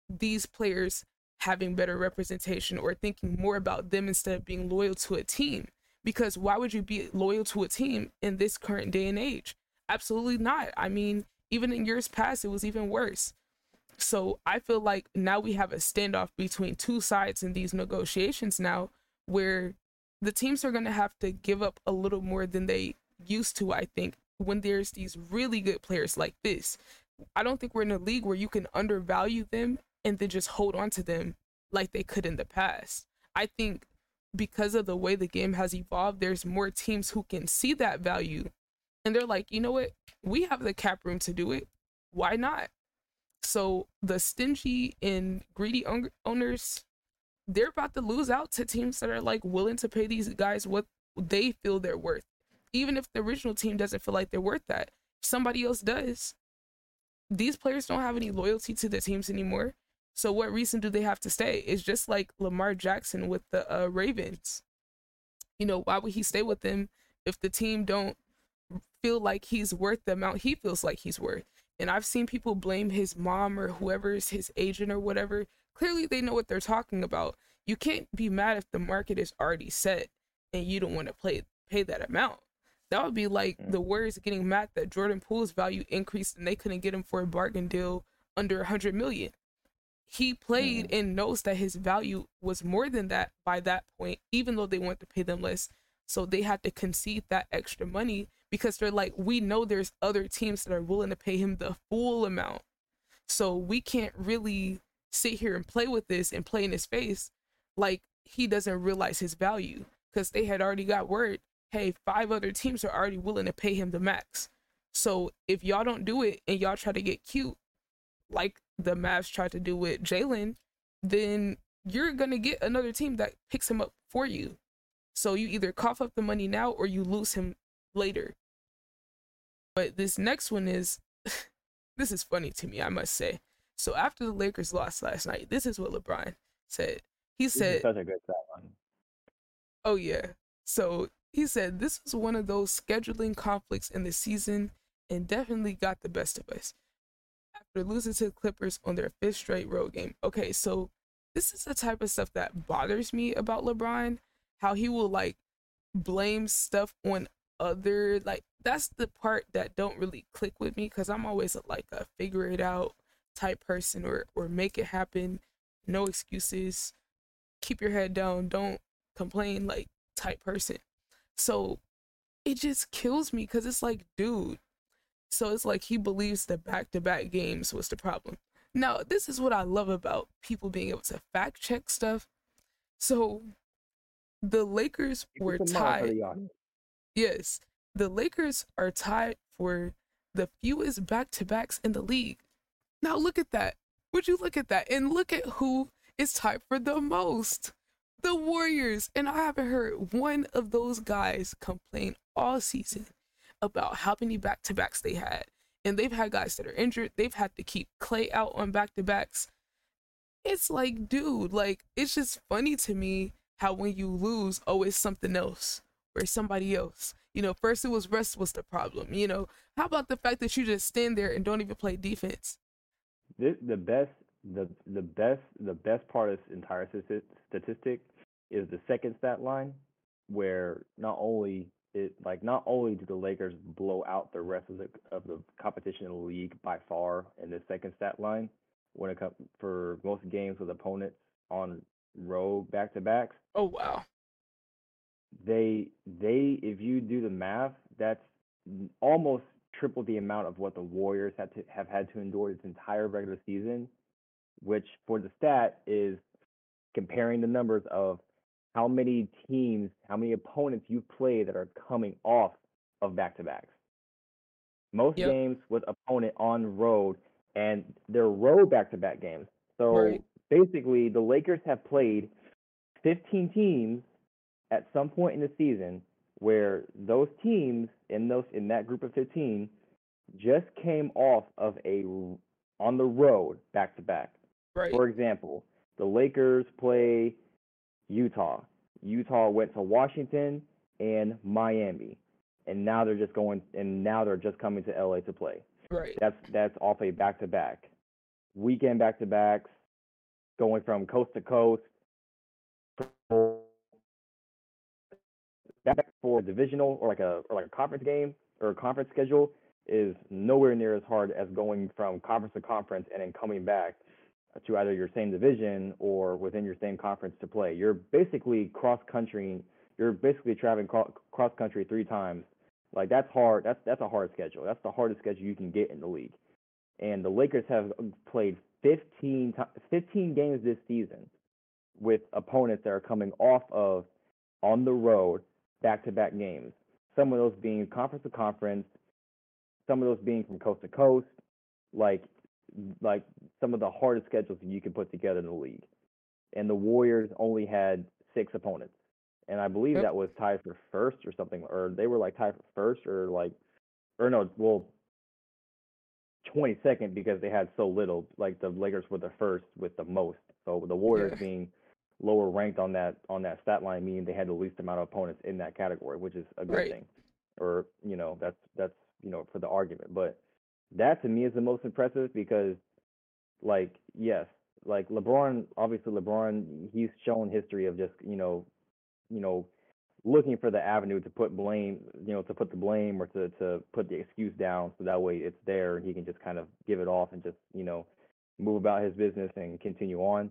these players having better representation or thinking more about them instead of being loyal to a team. Because why would you be loyal to a team in this current day and age? Absolutely not. I mean, even in years past, it was even worse. So I feel like now we have a standoff between two sides in these negotiations now where the teams are going to have to give up a little more than they used to, I think, when there's these really good players like this. I don't think we're in a league where you can undervalue them and then just hold on to them like they could in the past. I think because of the way the game has evolved, there's more teams who can see that value and they're like, you know what? We have the cap room to do it. Why not? So the stingy and greedy owners, they're about to lose out to teams that are like willing to pay these guys what they feel they're worth. Even if the original team doesn't feel like they're worth that, somebody else does. These players don't have any loyalty to the teams anymore. So what reason do they have to stay? It's just like Lamar Jackson with the uh, Ravens. You know, why would he stay with them if the team don't feel like he's worth the amount he feels like he's worth? And I've seen people blame his mom or whoever's his agent or whatever. Clearly they know what they're talking about. You can't be mad if the market is already set and you don't want to play pay that amount. That would be like the Warriors getting mad that Jordan Poole's value increased and they couldn't get him for a bargain deal under 100 million he played mm. and knows that his value was more than that by that point, even though they want to pay them less. So they had to concede that extra money because they're like, we know there's other teams that are willing to pay him the full amount. So we can't really sit here and play with this and play in his face like he doesn't realize his value because they had already got word hey, five other teams are already willing to pay him the max. So if y'all don't do it and y'all try to get cute, like the Mavs tried to do with Jalen, then you're gonna get another team that picks him up for you. So you either cough up the money now or you lose him later. But this next one is this is funny to me, I must say. So after the Lakers lost last night, this is what LeBron said. He said such a good one. Oh yeah. So he said this was one of those scheduling conflicts in the season and definitely got the best of us after losing to the Clippers on their fifth straight road game. Okay, so this is the type of stuff that bothers me about LeBron. How he will like blame stuff on other like that's the part that don't really click with me because I'm always a, like a figure it out type person or or make it happen, no excuses, keep your head down, don't complain like type person. So it just kills me because it's like, dude, so it's like he believes the back to back games was the problem. Now, this is what I love about people being able to fact check stuff. So the Lakers were tied. Yes, the Lakers are tied for the fewest back to backs in the league. Now, look at that. Would you look at that? And look at who is tied for the most the Warriors. And I haven't heard one of those guys complain all season about how many back to backs they had. And they've had guys that are injured. They've had to keep Klay out on back to backs. It's like, dude, like, it's just funny to me how when you lose, oh, it's something else or somebody else. You know, first it was rest was the problem. You know, how about the fact that you just stand there and don't even play defense? The, the best, the the best, the best part of this entire statistic is the second stat line, where not only it like not only do the Lakers blow out the rest of the of the competition in the league by far in the second stat line when it comes for most games with opponents on road back to backs. Oh wow. They they if you do the math, that's almost triple the amount of what the Warriors had to have had to endure this entire regular season, which for the stat is comparing the numbers of how many teams, how many opponents you play that are coming off of back to backs. Most yep. games with opponent on road, and they're road back to back games. So right. basically, the Lakers have played 15 teams at some point in the season where those teams in those in that group of 15 just came off of a on the road back to back. For example, the Lakers play Utah. Utah went to Washington and Miami, and now they're just going and now they're just coming to LA to play. Right. That's that's off a back to back, weekend back to backs, going from coast to coast. Back for a divisional or like a or like a conference game or a conference schedule is nowhere near as hard as going from conference to conference and then coming back to either your same division or within your same conference to play. You're basically cross country. You're basically traveling cross country three times. Like that's hard. That's that's a hard schedule. That's the hardest schedule you can get in the league. And the Lakers have played 15 15 games this season with opponents that are coming off of on the road back-to-back games. Some of those being conference to conference, some of those being from coast to coast, like like some of the hardest schedules you can put together in the league. And the Warriors only had six opponents. And I believe yep. that was tied for first or something, or they were like tied for first or like, or no, well, 22nd because they had so little. Like the Lakers were the first with the most. So the Warriors yeah. being lower ranked on that on that stat line, meaning they had the least amount of opponents in that category, which is a good right. thing. Or you know, that's that's you know for the argument. But that to me is the most impressive because, like, yes, like LeBron, obviously LeBron, he's shown history of just you know, you know, looking for the avenue to put blame, you know, to put the blame or to to put the excuse down, so that way it's there and he can just kind of give it off and just you know, move about his business and continue on.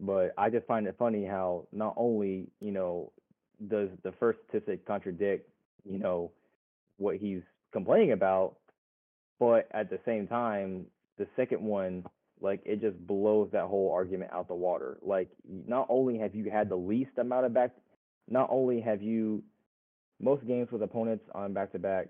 But I just find it funny how not only you know does the first statistic contradict you know what he's complaining about, but at the same time, the second one, like it just blows that whole argument out the water. Like not only have you had the least amount of back, not only have you most games with opponents on back to back,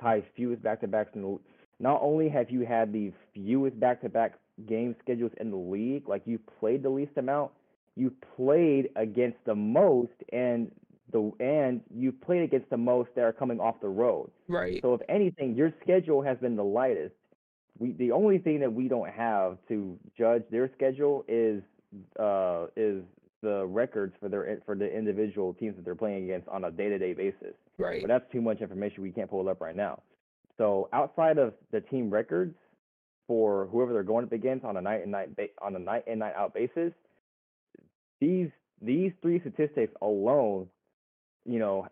ties fewest back to backs in the. Not only have you had the fewest back to back game schedules in the league, like you played the least amount, you played against the most, and the and you played against the most that are coming off the road. Right. So if anything, your schedule has been the lightest. We the only thing that we don't have to judge their schedule is uh is the records for their for the individual teams that they're playing against on a day to day basis. Right. But that's too much information we can't pull it up right now. So outside of the team records for whoever they're going up against on a night and night ba- on a night and night out basis, these these three statistics alone you know,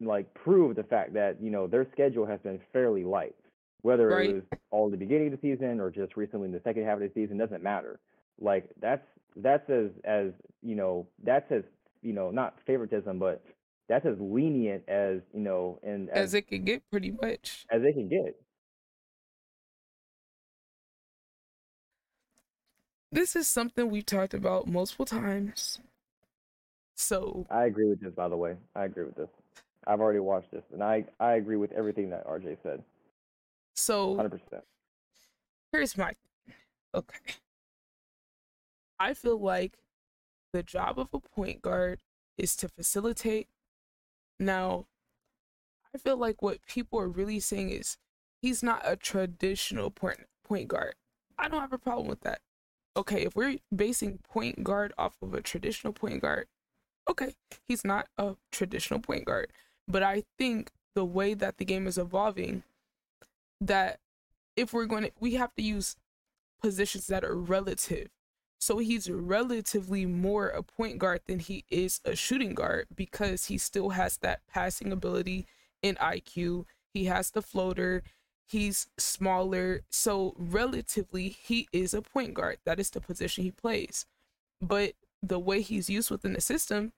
like prove the fact that you know their schedule has been fairly light. Whether right. it was all the beginning of the season or just recently in the second half of the season doesn't matter. Like that's that's as as you know that's as you know not favoritism but that's as lenient as you know and as, as it can get pretty much as they can get. This is something we've talked about multiple times so I agree with this, by the way. I agree with this. I've already watched this, and I I agree with everything that RJ said. So hundred percent. Here's my okay. I feel like the job of a point guard is to facilitate. Now, I feel like what people are really saying is he's not a traditional point point guard. I don't have a problem with that. Okay, if we're basing point guard off of a traditional point guard, okay, he's not a traditional point guard. But I think the way that the game is evolving, that if we're going to, we have to use positions that are relative. So he's relatively more a point guard than he is a shooting guard because he still has that passing ability and IQ. He has the floater. He's smaller. So relatively, he is a point guard. That is the position he plays. But the way he's used within the system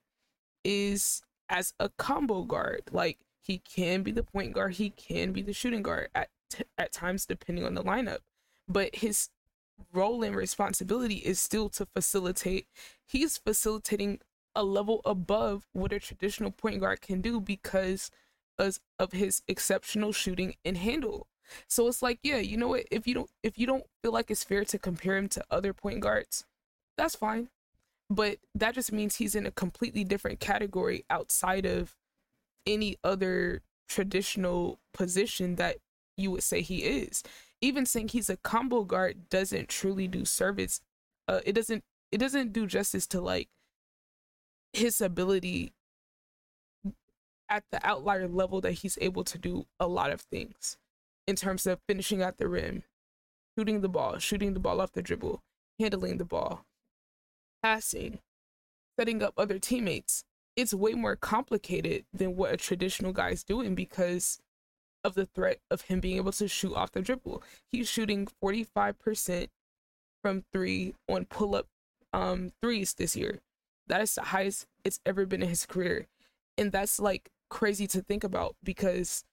is as a combo guard. Like he can be the point guard, he can be the shooting guard at t- at times depending on the lineup. But his role and responsibility is still to facilitate. He's facilitating a level above what a traditional point guard can do because of, of his exceptional shooting and handle. So it's like, yeah, you know what? If you don't if you don't feel like it's fair to compare him to other point guards, that's fine but that just means he's in a completely different category outside of any other traditional position that you would say he is. Even saying he's a combo guard doesn't truly do service. Uh, it doesn't it doesn't do justice to like his ability at the outlier level that he's able to do a lot of things in terms of finishing at the rim, shooting the ball, shooting the ball off the dribble, handling the ball, passing, setting up other teammates. It's way more complicated than what a traditional guy is doing because of the threat of him being able to shoot off the dribble. He's shooting 45% from three on pull up um, threes this year. That is the highest it's ever been in his career. And that's like crazy to think about because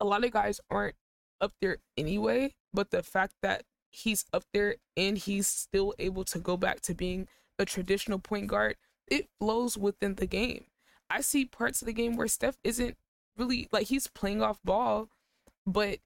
a lot of guys aren't up there anyway. But the fact that he's up there and he's still able to go back to being a traditional point guard, it flows within the game. I see parts of the game where Steph isn't really like he's playing off ball, but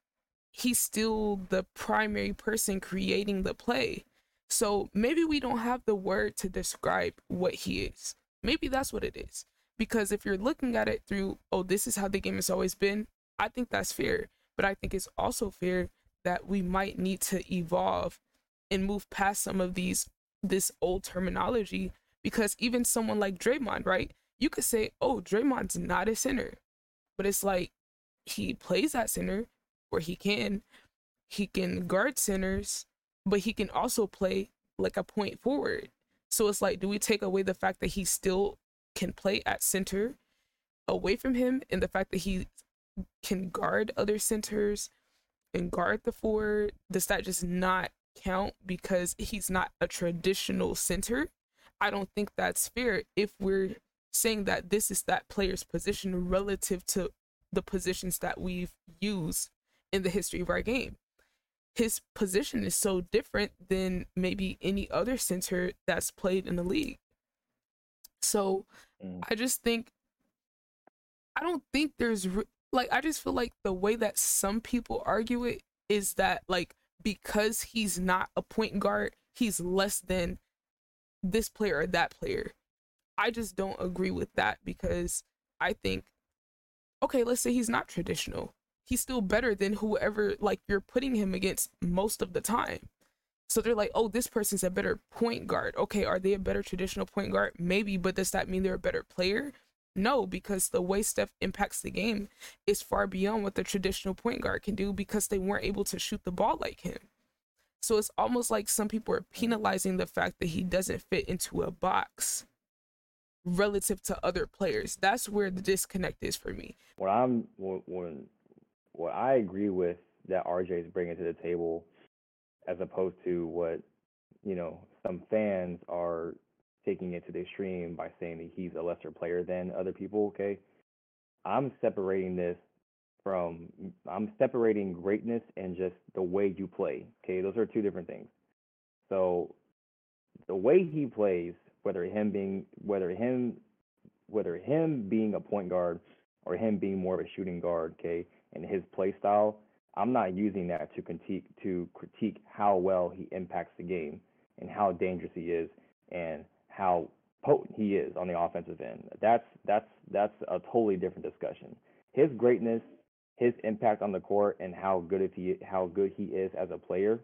he's still the primary person creating the play. So maybe we don't have the word to describe what he is. Maybe that's what it is. Because if you're looking at it through, oh, this is how the game has always been, I think that's fair. But I think it's also fair that we might need to evolve and move past some of these this old terminology because even someone like Draymond, right? You could say, "Oh, Draymond's not a center." But it's like he plays at center where he can he can guard centers, but he can also play like a point forward. So it's like, do we take away the fact that he still can play at center away from him and the fact that he can guard other centers and guard the forward? Does that just not count because he's not a traditional center? I don't think that's fair if we're saying that this is that player's position relative to the positions that we've used in the history of our game. His position is so different than maybe any other center that's played in the league. So mm. I just think, I don't think there's re- like, I just feel like the way that some people argue it is that, like, because he's not a point guard, he's less than this player or that player. I just don't agree with that because I think, okay, let's say he's not traditional. He's still better than whoever like you're putting him against most of the time. So they're like, oh, this person's a better point guard. Okay, are they a better traditional point guard? Maybe, but does that mean they're a better player? No, because the way Steph impacts the game is far beyond what the traditional point guard can do because they weren't able to shoot the ball like him. So it's almost like some people are penalizing the fact that he doesn't fit into a box relative to other players. That's where the disconnect is for me. What I'm when what I agree with that RJ is bringing to the table, as opposed to what you know some fans are taking it to the extreme by saying that he's a lesser player than other people. Okay, I'm separating this from I'm separating greatness and just the way you play. Okay, those are two different things. So the way he plays, whether him being whether him whether him being a point guard or him being more of a shooting guard, okay, and his play style, I'm not using that to critique to critique how well he impacts the game and how dangerous he is and how potent he is on the offensive end. That's that's that's a totally different discussion. His greatness his impact on the court and how good if he how good he is as a player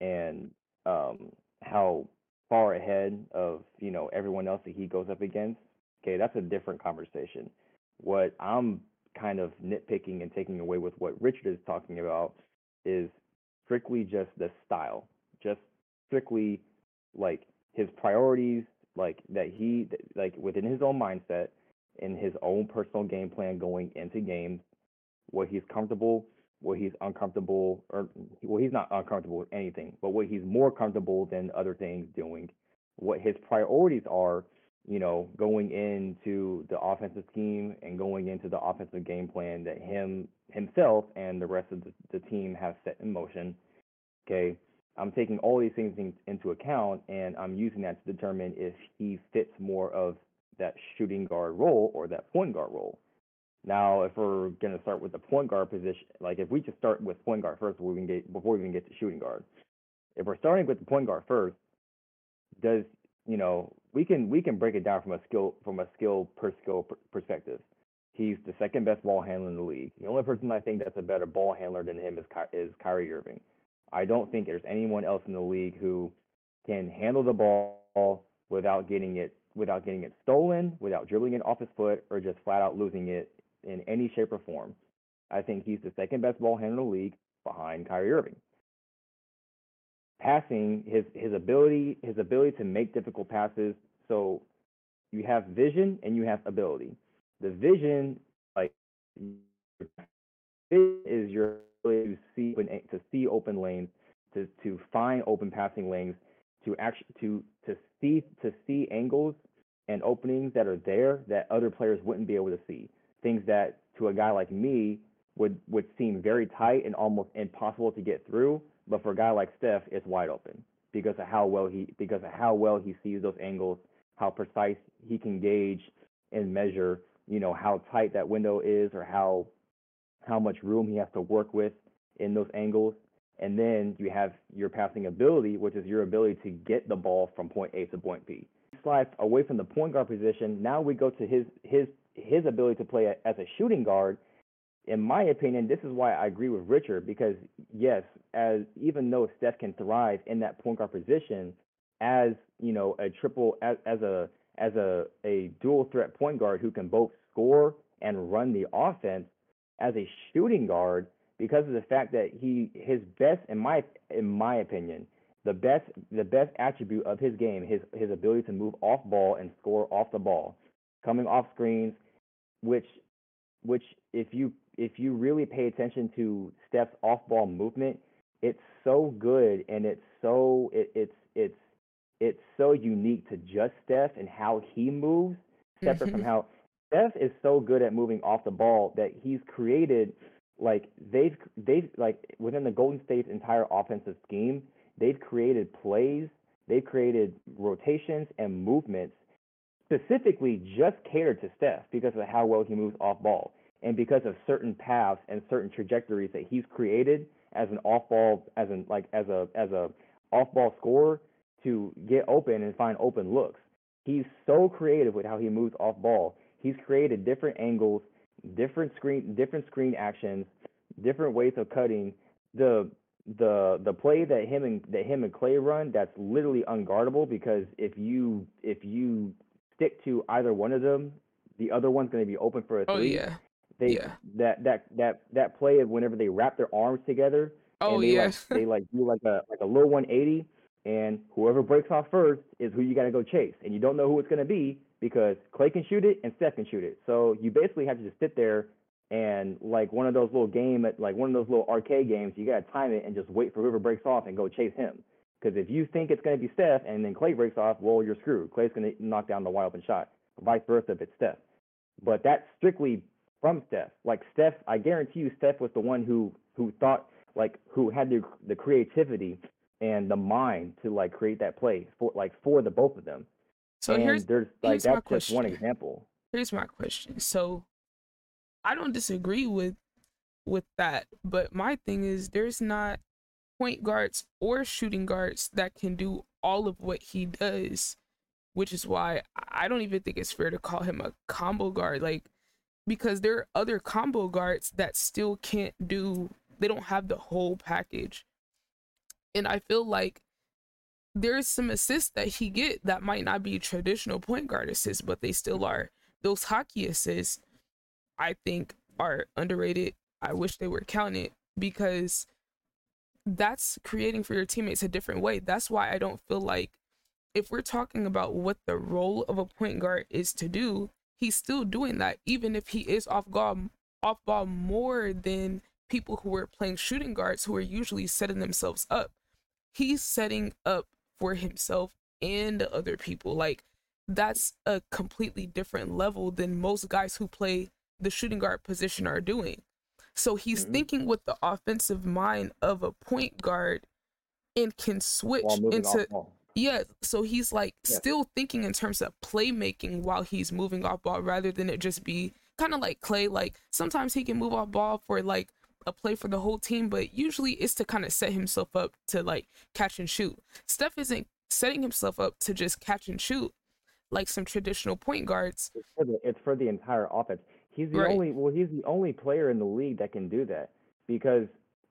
and um, how far ahead of you know everyone else that he goes up against. Okay, that's a different conversation. What I'm kind of nitpicking and taking away with what Richard is talking about is strictly just the style, just strictly like his priorities, like that he like within his own mindset in his own personal game plan going into games what he's comfortable, what he's uncomfortable, or well, he's not uncomfortable with anything, but what he's more comfortable than other things doing, what his priorities are, you know, going into the offensive scheme and going into the offensive game plan that him himself and the rest of the, the team have set in motion. Okay. I'm taking all these things in, into account and I'm using that to determine if he fits more of that shooting guard role or that point guard role. Now, if we're going to start with the point guard position, like if we just start with point guard first before we can get before we even get to shooting guard, if we're starting with the point guard first, does you know we can we can break it down from a skill from a skill per skill perspective. He's the second best ball handler in the league. The only person I think that's a better ball handler than him is Ky- is Kyrie Irving. I don't think there's anyone else in the league who can handle the ball without getting it without getting it stolen, without dribbling it off his foot, or just flat out losing it in any shape or form. I think he's the second best ball handler in the league behind Kyrie Irving. Passing, his his ability, his ability to make difficult passes. So you have vision and you have ability. The vision, like is your ability to see to see open lanes, to to find open passing lanes, to actually to to see to see angles and openings that are there that other players wouldn't be able to see. Things that to a guy like me would would seem very tight and almost impossible to get through, but for a guy like Steph, it's wide open because of how well he because of how well he sees those angles, how precise he can gauge and measure, you know, how tight that window is or how how much room he has to work with in those angles. And then you have your passing ability, which is your ability to get the ball from point A to point B. Slides away from the point guard position. Now we go to his his his ability to play as a shooting guard. In my opinion, this is why I agree with Richard because yes, as even though Steph can thrive in that point guard position, as you know, a triple as, as a as a, a dual threat point guard who can both score and run the offense, as a shooting guard, because of the fact that he his best in my in my opinion the best the best attribute of his game his his ability to move off ball and score off the ball coming off screens which which if you if you really pay attention to Steph's off ball movement it's so good and it's so it, it's it's it's so unique to just Steph and how he moves separate from how Steph is so good at moving off the ball that he's created like they've they've like within the Golden State's entire offensive scheme, they've created plays, they've created rotations and movements specifically just catered to Steph because of how well he moves off ball and because of certain paths and certain trajectories that he's created as an off ball as an like as a as a off ball scorer to get open and find open looks. He's so creative with how he moves off ball. He's created different angles different screen different screen actions, different ways of cutting. The the the play that him and that him and Klay run that's literally unguardable because if you if you stick to either one of them, the other one's going to be open for a Oh three. yeah. They yeah. that that that that play of whenever they wrap their arms together Oh and they yeah. like they like do like a like a low 180 and whoever breaks off first is who you got to go chase and you don't know who it's going to be because Klay can shoot it and Steph can shoot it. So you basically have to just sit there and like one of those little game like one of those little arcade games, you gotta time it and just wait for whoever breaks off and go chase him. Because if you think it's gonna be Steph and then Klay breaks off, well you're screwed. Klay's gonna knock down the wide open shot. Vice versa if it's Steph. But that's strictly from Steph. Like Steph, I guarantee you, Steph was the one who who thought like who had the the creativity and the mind to like create that play for like for the both of them. So and here's there's like here's my that's just one question. example. here's my question. So I don't disagree with with that, but my thing is there's not point guards or shooting guards that can do all of what he does, which is why I don't even think it's fair to call him a combo guard like because there are other combo guards that still can't do they don't have the whole package. And I feel like there's some assists that he get that might not be traditional point guard assists, but they still are. Those hockey assists, I think, are underrated. I wish they were counted because that's creating for your teammates a different way. That's why I don't feel like if we're talking about what the role of a point guard is to do, he's still doing that, even if he is off guard, off ball more than people who are playing shooting guards who are usually setting themselves up. He's setting up for himself and other people. Like that's a completely different level than most guys who play the shooting guard position are doing. So he's Mhm. thinking with the offensive mind of a point guard and can switch into yeah, so he's like Yeah. still thinking in terms of playmaking while he's moving off ball rather than it just be kind of like Klay. Like sometimes he can move off ball for like a play for the whole team, but usually it's to kind of set himself up to like catch and shoot. Steph isn't setting himself up to just catch and shoot like some traditional point guards. It's for the it's for the entire offense. He's the Right. only well, he's the only player in the league that can do that because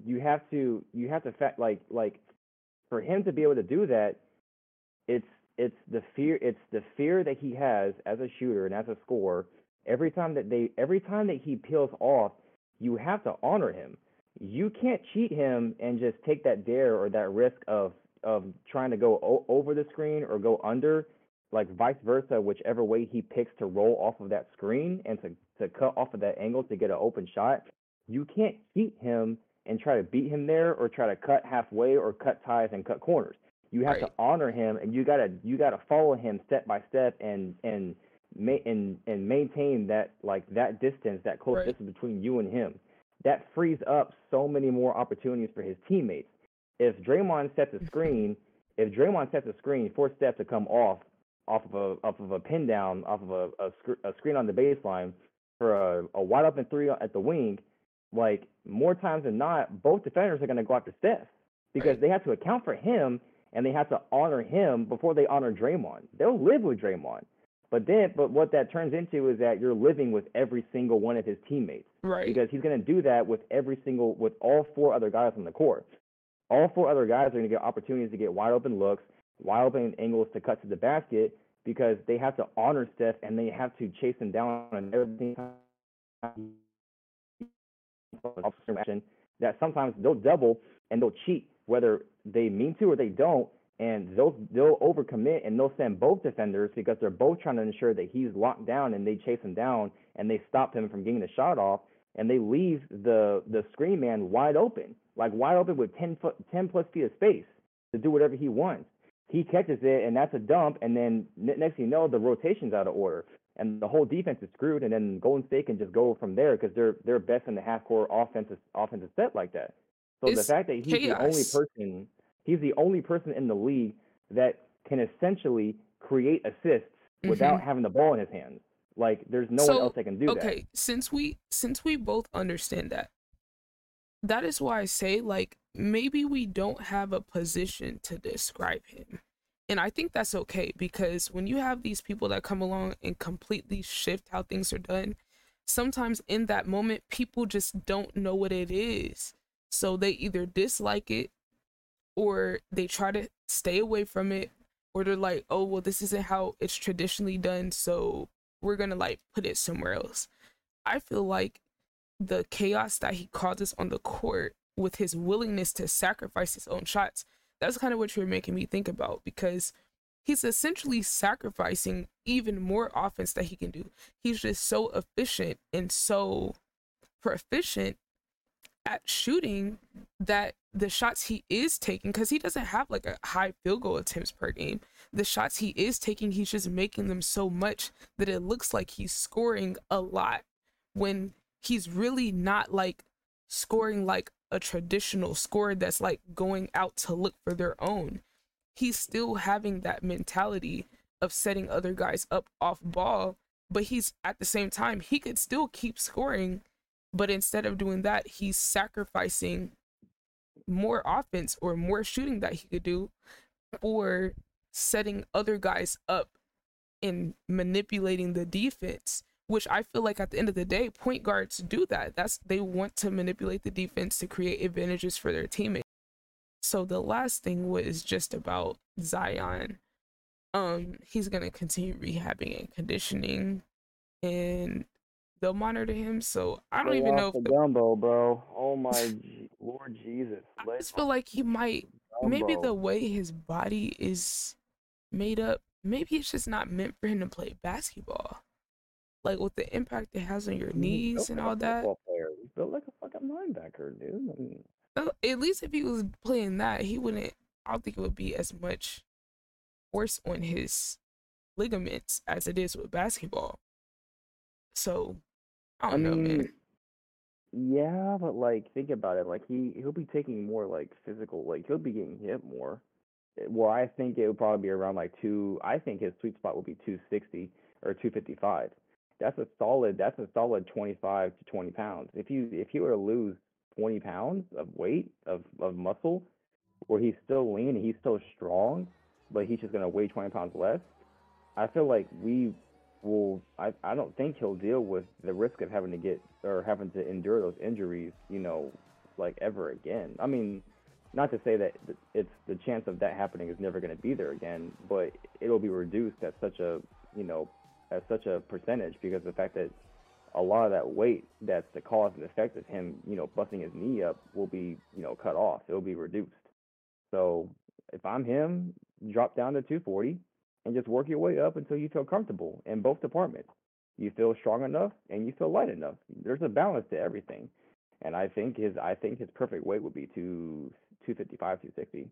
you have to you have to fact like like for him to be able to do that, it's it's the fear it's the fear that he has as a shooter and as a scorer every time that they every time that he peels off you have to honor him. You can't cheat him and just take that dare or that risk of of trying to go o- over the screen or go under like vice versa whichever way he picks to roll off of that screen and to to cut off of that angle to get an open shot. You can't cheat him and try to beat him there or try to cut halfway or cut ties and cut corners. You have Right. to honor him, and you gotta you gotta follow him step by step, and and ma- and and maintain that like that distance, that close Right. distance between you and him. That frees up so many more opportunities for his teammates. If Draymond sets a screen, if Draymond sets a screen, force Steph to come off off of a off of a pin down, off of a a, sc- a screen on the baseline for a, a wide open three at the wing, like more times than not, both defenders are going to go after Steph because Right. they have to account for him and they have to honor him before they honor Draymond. They'll live with Draymond. But then, but what that turns into is that you're living with every single one of his teammates Right. because he's going to do that with every single, with all four other guys on the court. All four other guys are going to get opportunities to get wide open looks, wide open angles to cut to the basket because they have to honor Steph and they have to chase him down on everything that sometimes they'll double and they'll cheat whether they mean to or they don't and they'll they'll overcommit and they'll send both defenders because they're both trying to ensure that he's locked down and they chase him down and they stop him from getting the shot off and they leave the the screen man wide open like wide open with 10 foot 10 plus feet of space to do whatever he wants. He catches it and that's a dump and then next thing you know the rotation's out of order and the whole defense is screwed and then Golden State can just go from there because they're they're best in the half court offensive offensive set like that. So It's the fact that he's the only person he's the only person in the league that can essentially create assists without having the ball in his hands. Like there's no one Mm-hmm. Else that can do that. okay since we since we both understand that that is why i say like maybe we don't have a position to describe him. And i think that's okay because when you have these people that come along and completely shift how things are done sometimes in that moment people just don't know what it is. So they either dislike it or they try to stay away from it or they're like oh well this isn't how it's traditionally done so we're gonna like put it somewhere else. I feel like the chaos that he causes on the court with his willingness to sacrifice his own shots that's kind of what you're making me think about because he's essentially sacrificing even more offense that he can do. He's just so efficient and so proficient at shooting that the shots he is taking because he doesn't have like a high field goal attempts per game. The shots he is taking he's just making them so much that it looks like he's scoring a lot when he's really not like scoring like a traditional scorer that's like going out to look for their own. He's still having that mentality of setting other guys up off ball but he's at the same time he could still keep scoring but instead of doing that he's sacrificing more offense or more shooting that he could do for setting other guys up and manipulating the defense which i feel like at the end of the day point guards do that. That's they want to manipulate the defense to create advantages for their teammates. So the last thing was just about zion. Um he's gonna continue rehabbing and conditioning and they'll monitor him so i don't even know if the gumbo bro. Oh my lord jesus. I just feel like he might the maybe the way his body is made up maybe it's just not meant for him to play basketball. Like with the impact it has on your He's knees and like all that player. He's built like a fucking linebacker, dude. I mean, uh, at least if he was playing that he wouldn't i don't think it would be as much force on his ligaments as it is with basketball. So i I don't know man mean, yeah, but like, think about it. Like, he he'll be taking more like physical. Like, he'll be getting hit more. Eh, Well, I think it would probably be around like two. I think his sweet spot would be 260 or 255. That's a solid. That's a solid 25 to 20 pounds. If you if he were to lose 20 pounds of weight of of muscle, where he's still lean and he's still strong, but he's just gonna weigh 20 pounds less. I feel like we will. I I don't think he'll deal with the risk of having to get or having to endure those injuries. You know, like ever again. I mean, not to say that it's the chance of that happening is never going to be there again, but it'll be reduced at such a you know at such a percentage because the fact that a lot of that weight that's the cause and effect of him you know busting his knee up will be you know cut off. It'll be reduced. So if I'm him, drop down to 240 and just work your way up until you feel comfortable in both departments. You feel strong enough and you feel light enough. There's a balance to everything. And I think his I think his perfect weight would be two 255, 260.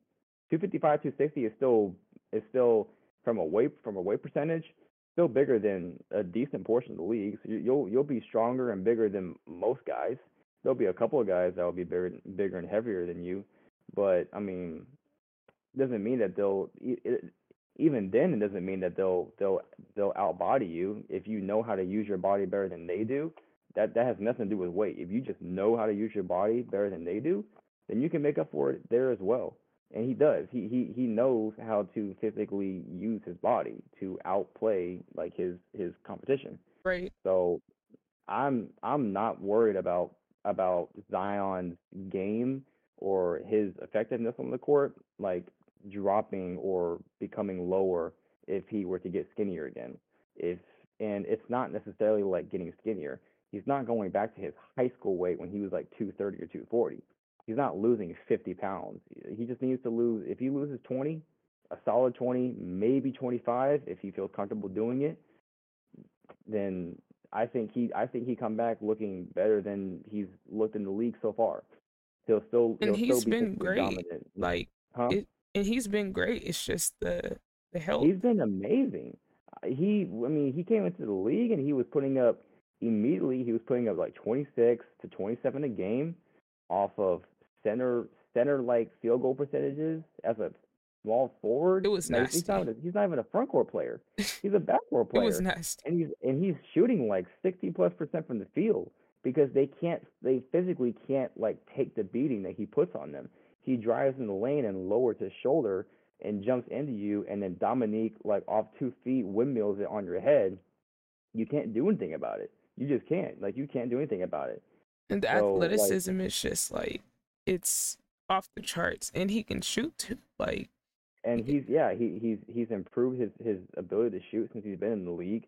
255, 260 is still is still from a weight from a weight percentage still bigger than a decent portion of the league. So you'll you'll be stronger and bigger than most guys. There'll be a couple of guys that will be bigger bigger and heavier than you, but I mean, doesn't mean that they'll it, even then it doesn't mean that they'll they'll they'll outbody you if you know how to use your body better than they do. That that has nothing to do with weight. If you just know how to use your body better than they do, then you can make up for it there as well. And he does. He he he knows how to physically use his body to outplay like his his competition. Right. So I'm I'm not worried about about Zion's game or his effectiveness on the court like dropping or becoming lower if he were to get skinnier again. If and it's not necessarily like getting skinnier. He's not going back to his high school weight when he was like 230 or 240 he's not losing 50 pounds. He just needs to lose. If he loses 20, a solid 20, maybe 25, if he feels comfortable doing it, then I think he I think he come back looking better than he's looked in the league so far. He'll still and he'll he's still be been great. Dominant. Like huh? it, and he's been great. It's just the the help. He's been amazing. Uh, he I mean he came into the league and he was putting up immediately he was putting up like 26 to 27 a game off of center center like field goal percentages as a small forward. It was nasty. He's not, he's not even a front court player. He's a backcourt player. it was nasty. And he's and he's shooting like sixty plus percent from the field because they can't they physically can't like take the beating that he puts on them. He drives in the lane and lowers his shoulder and jumps into you and then Dominique like off two feet windmills it on your head. You can't do anything about it. You just can't. Like you can't do anything about it. And the so, athleticism like, is just like it's off the charts, and he can shoot too. Like, and he's yeah, he he's he's improved his his ability to shoot since he's been in the league.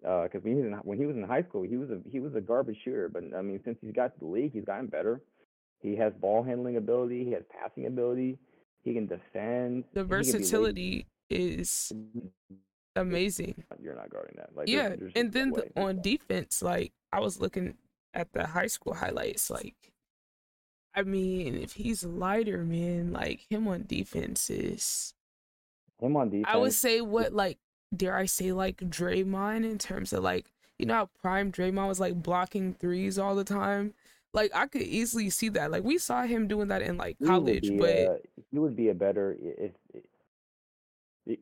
Because uh, when he was in, when he was in high school, he was a he was a garbage shooter. But I mean, since he's got to the league, he's gotten better. He has ball handling ability. He has passing ability. He can defend. The versatility is amazing. You're not guarding that. Like, yeah, there's, there's and then the, on defense, like I was looking at the high school highlights, like I mean, if he's lighter, man, like him on defense is him on defense. I would say what like dare I say like Draymond in terms of like you know how prime Draymond was like blocking threes all the time. Like I could easily see that. Like we saw him doing that in like college, he but a, he would be a better if, if,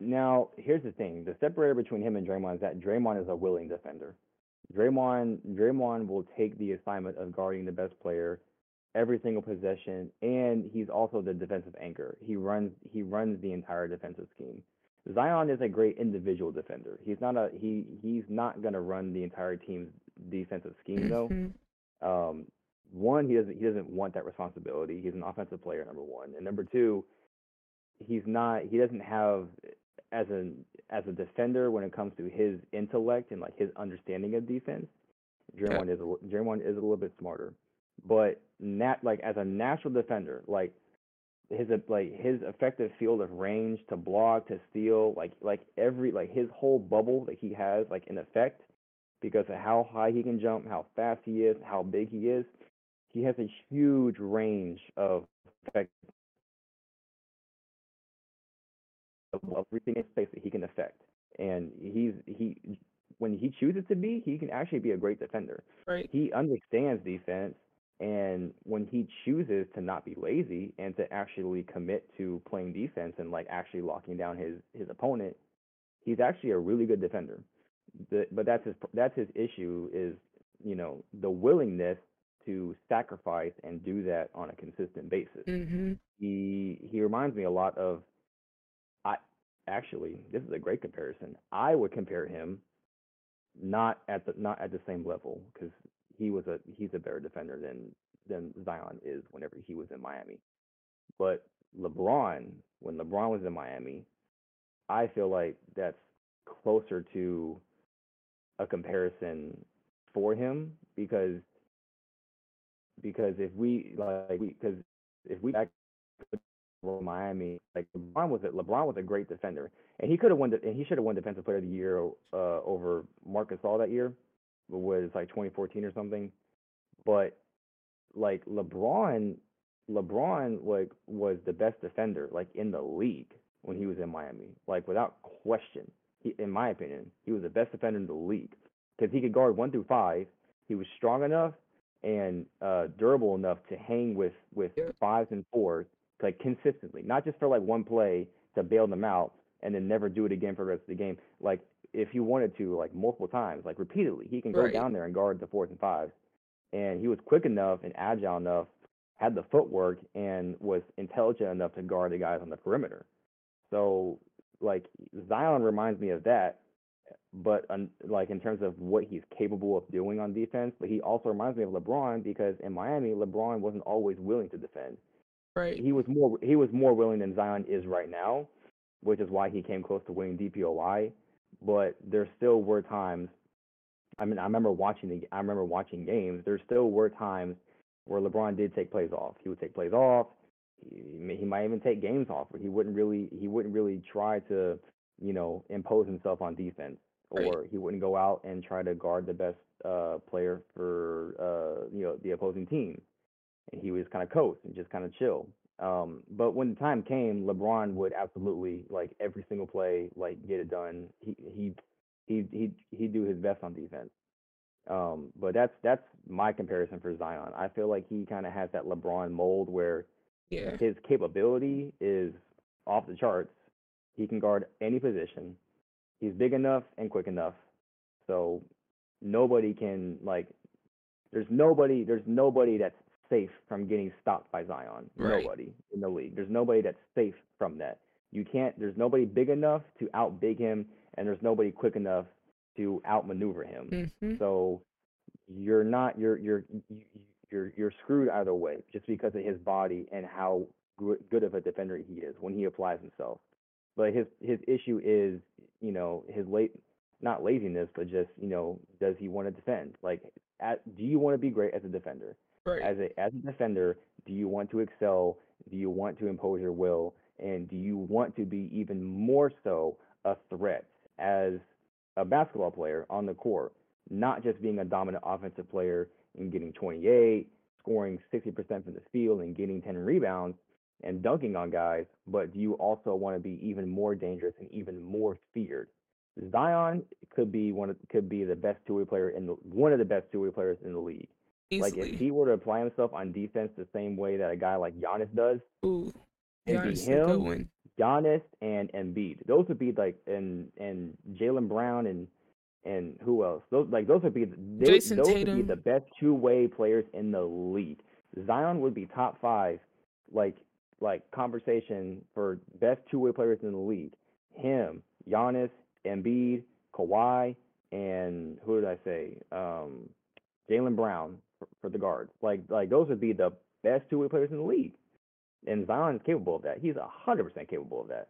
now here's the thing: the separator between him and Draymond is that Draymond is a willing defender. Draymond Draymond will take the assignment of guarding the best player every single possession, and he's also the defensive anchor. He runs he runs the entire defensive scheme. Zion is a great individual defender. He's not a he he's not gonna run the entire team's defensive scheme though. Mm-hmm. Um, one, he doesn't he doesn't want that responsibility. He's an offensive player, number one, and number two, he's not he doesn't have as an as a defender when it comes to his intellect and like his understanding of defense. Draymond yeah. is a, Draymond is a little bit smarter but nat like as a natural defender, like his like his effective field of range to block to steal, like like every like his whole bubble that he has like in effect because of how high he can jump, how fast he is, how big he is. He has a huge range of effect of everything in space that he can affect. And he's he when he chooses to be, he can actually be a great defender. Right. He understands defense and when he chooses to not be lazy and to actually commit to playing defense and like actually locking down his his opponent, he's actually a really good defender. The, but that's his that's his issue is you know the willingness to sacrifice and do that on a consistent basis. Mm-hmm. He he reminds me a lot of I actually this is a great comparison. I would compare him not at the not at the same level because he was a he's a better defender than than Zion is whenever he was in Miami. But LeBron, when LeBron was in Miami, I feel like that's closer to a comparison for him because because if we like we because if we back Miami, like LeBron was a, LeBron was a great defender, and he could have won the, and he should have won Defensive Player of the Year uh, over Marc Gasol that year, was like 2014 or something. But like LeBron, LeBron like was the best defender like in the league when he was in Miami, like without question. He, in my opinion, he was the best defender in the league because he could guard one through five. He was strong enough and uh, durable enough to hang with with yeah. fives and fours like consistently, not just for like one play to bail them out and then never do it again for the rest of the game. Like if he wanted to, like multiple times, like repeatedly, he can go right. down there and guard the fours and fives. And he was quick enough and agile enough, had the footwork, and was intelligent enough to guard the guys on the perimeter. So like Zion reminds me of that, but um, like in terms of what he's capable of doing on defense. But he also reminds me of LeBron because in Miami, LeBron wasn't always willing to defend. Right. He was more he was more willing than Zion is right now, which is why he came close to winning DPOY. But there still were times. I mean, I remember watching the I remember watching games. There still were times where LeBron did take plays off. He would take plays off. He, he might even take games off, but he wouldn't really he wouldn't really try to you know impose himself on defense, or right. he wouldn't go out and try to guard the best uh, player for uh, you know the opposing team and he was kind of coast and just kind of chill. Um, but when the time came, LeBron would absolutely like every single play, like get it done. He he he he he do his best on defense. Um, but that's that's my comparison for Zion. I feel like he kind of has that LeBron mold where yeah. his capability is off the charts. He can guard any position. He's big enough and quick enough. So nobody can like there's nobody there's nobody that's safe from getting stopped by Zion. Right. Nobody in the league. There's nobody that's safe from that. You can't. There's nobody big enough to outbig him, and there's nobody quick enough to outmaneuver him. Mm-hmm. So you're not. You're you're you're you're screwed either way, just because of his body and how good, of a defender he is when he applies himself. But his his issue is, you know, his late not laziness, but just you know, does he want to defend? Like, at, do you want to be great as a defender? Right. As a as a defender, do you want to excel? Do you want to impose your will? And do you want to be even more so a threat as a basketball player on the court, not just being a dominant offensive player and getting 28, scoring 60% from the field and getting 10 rebounds and dunking on guys, but do you also want to be even more dangerous and even more feared? Zion could be one of, could be the best two-way player in the one of the best two-way players in the league. Easily. Like if he were to apply himself on defense the same way that a guy like Giannis does, Ooh, it'd be him, Giannis, and Embiid. Those would be like and and Jaylen Brown and and who else? Those like those would be they, Jayson those Tatum. would be the best two way players in the league. Zion would be top five, like like conversation for best two way players in the league. Him, Giannis, Embiid, Kawhi, and who did I say? Um, Jaylen Brown for, for the guards. Like like those would be the best two way players in the league. And Zion is capable of that. He's hundred percent capable of that.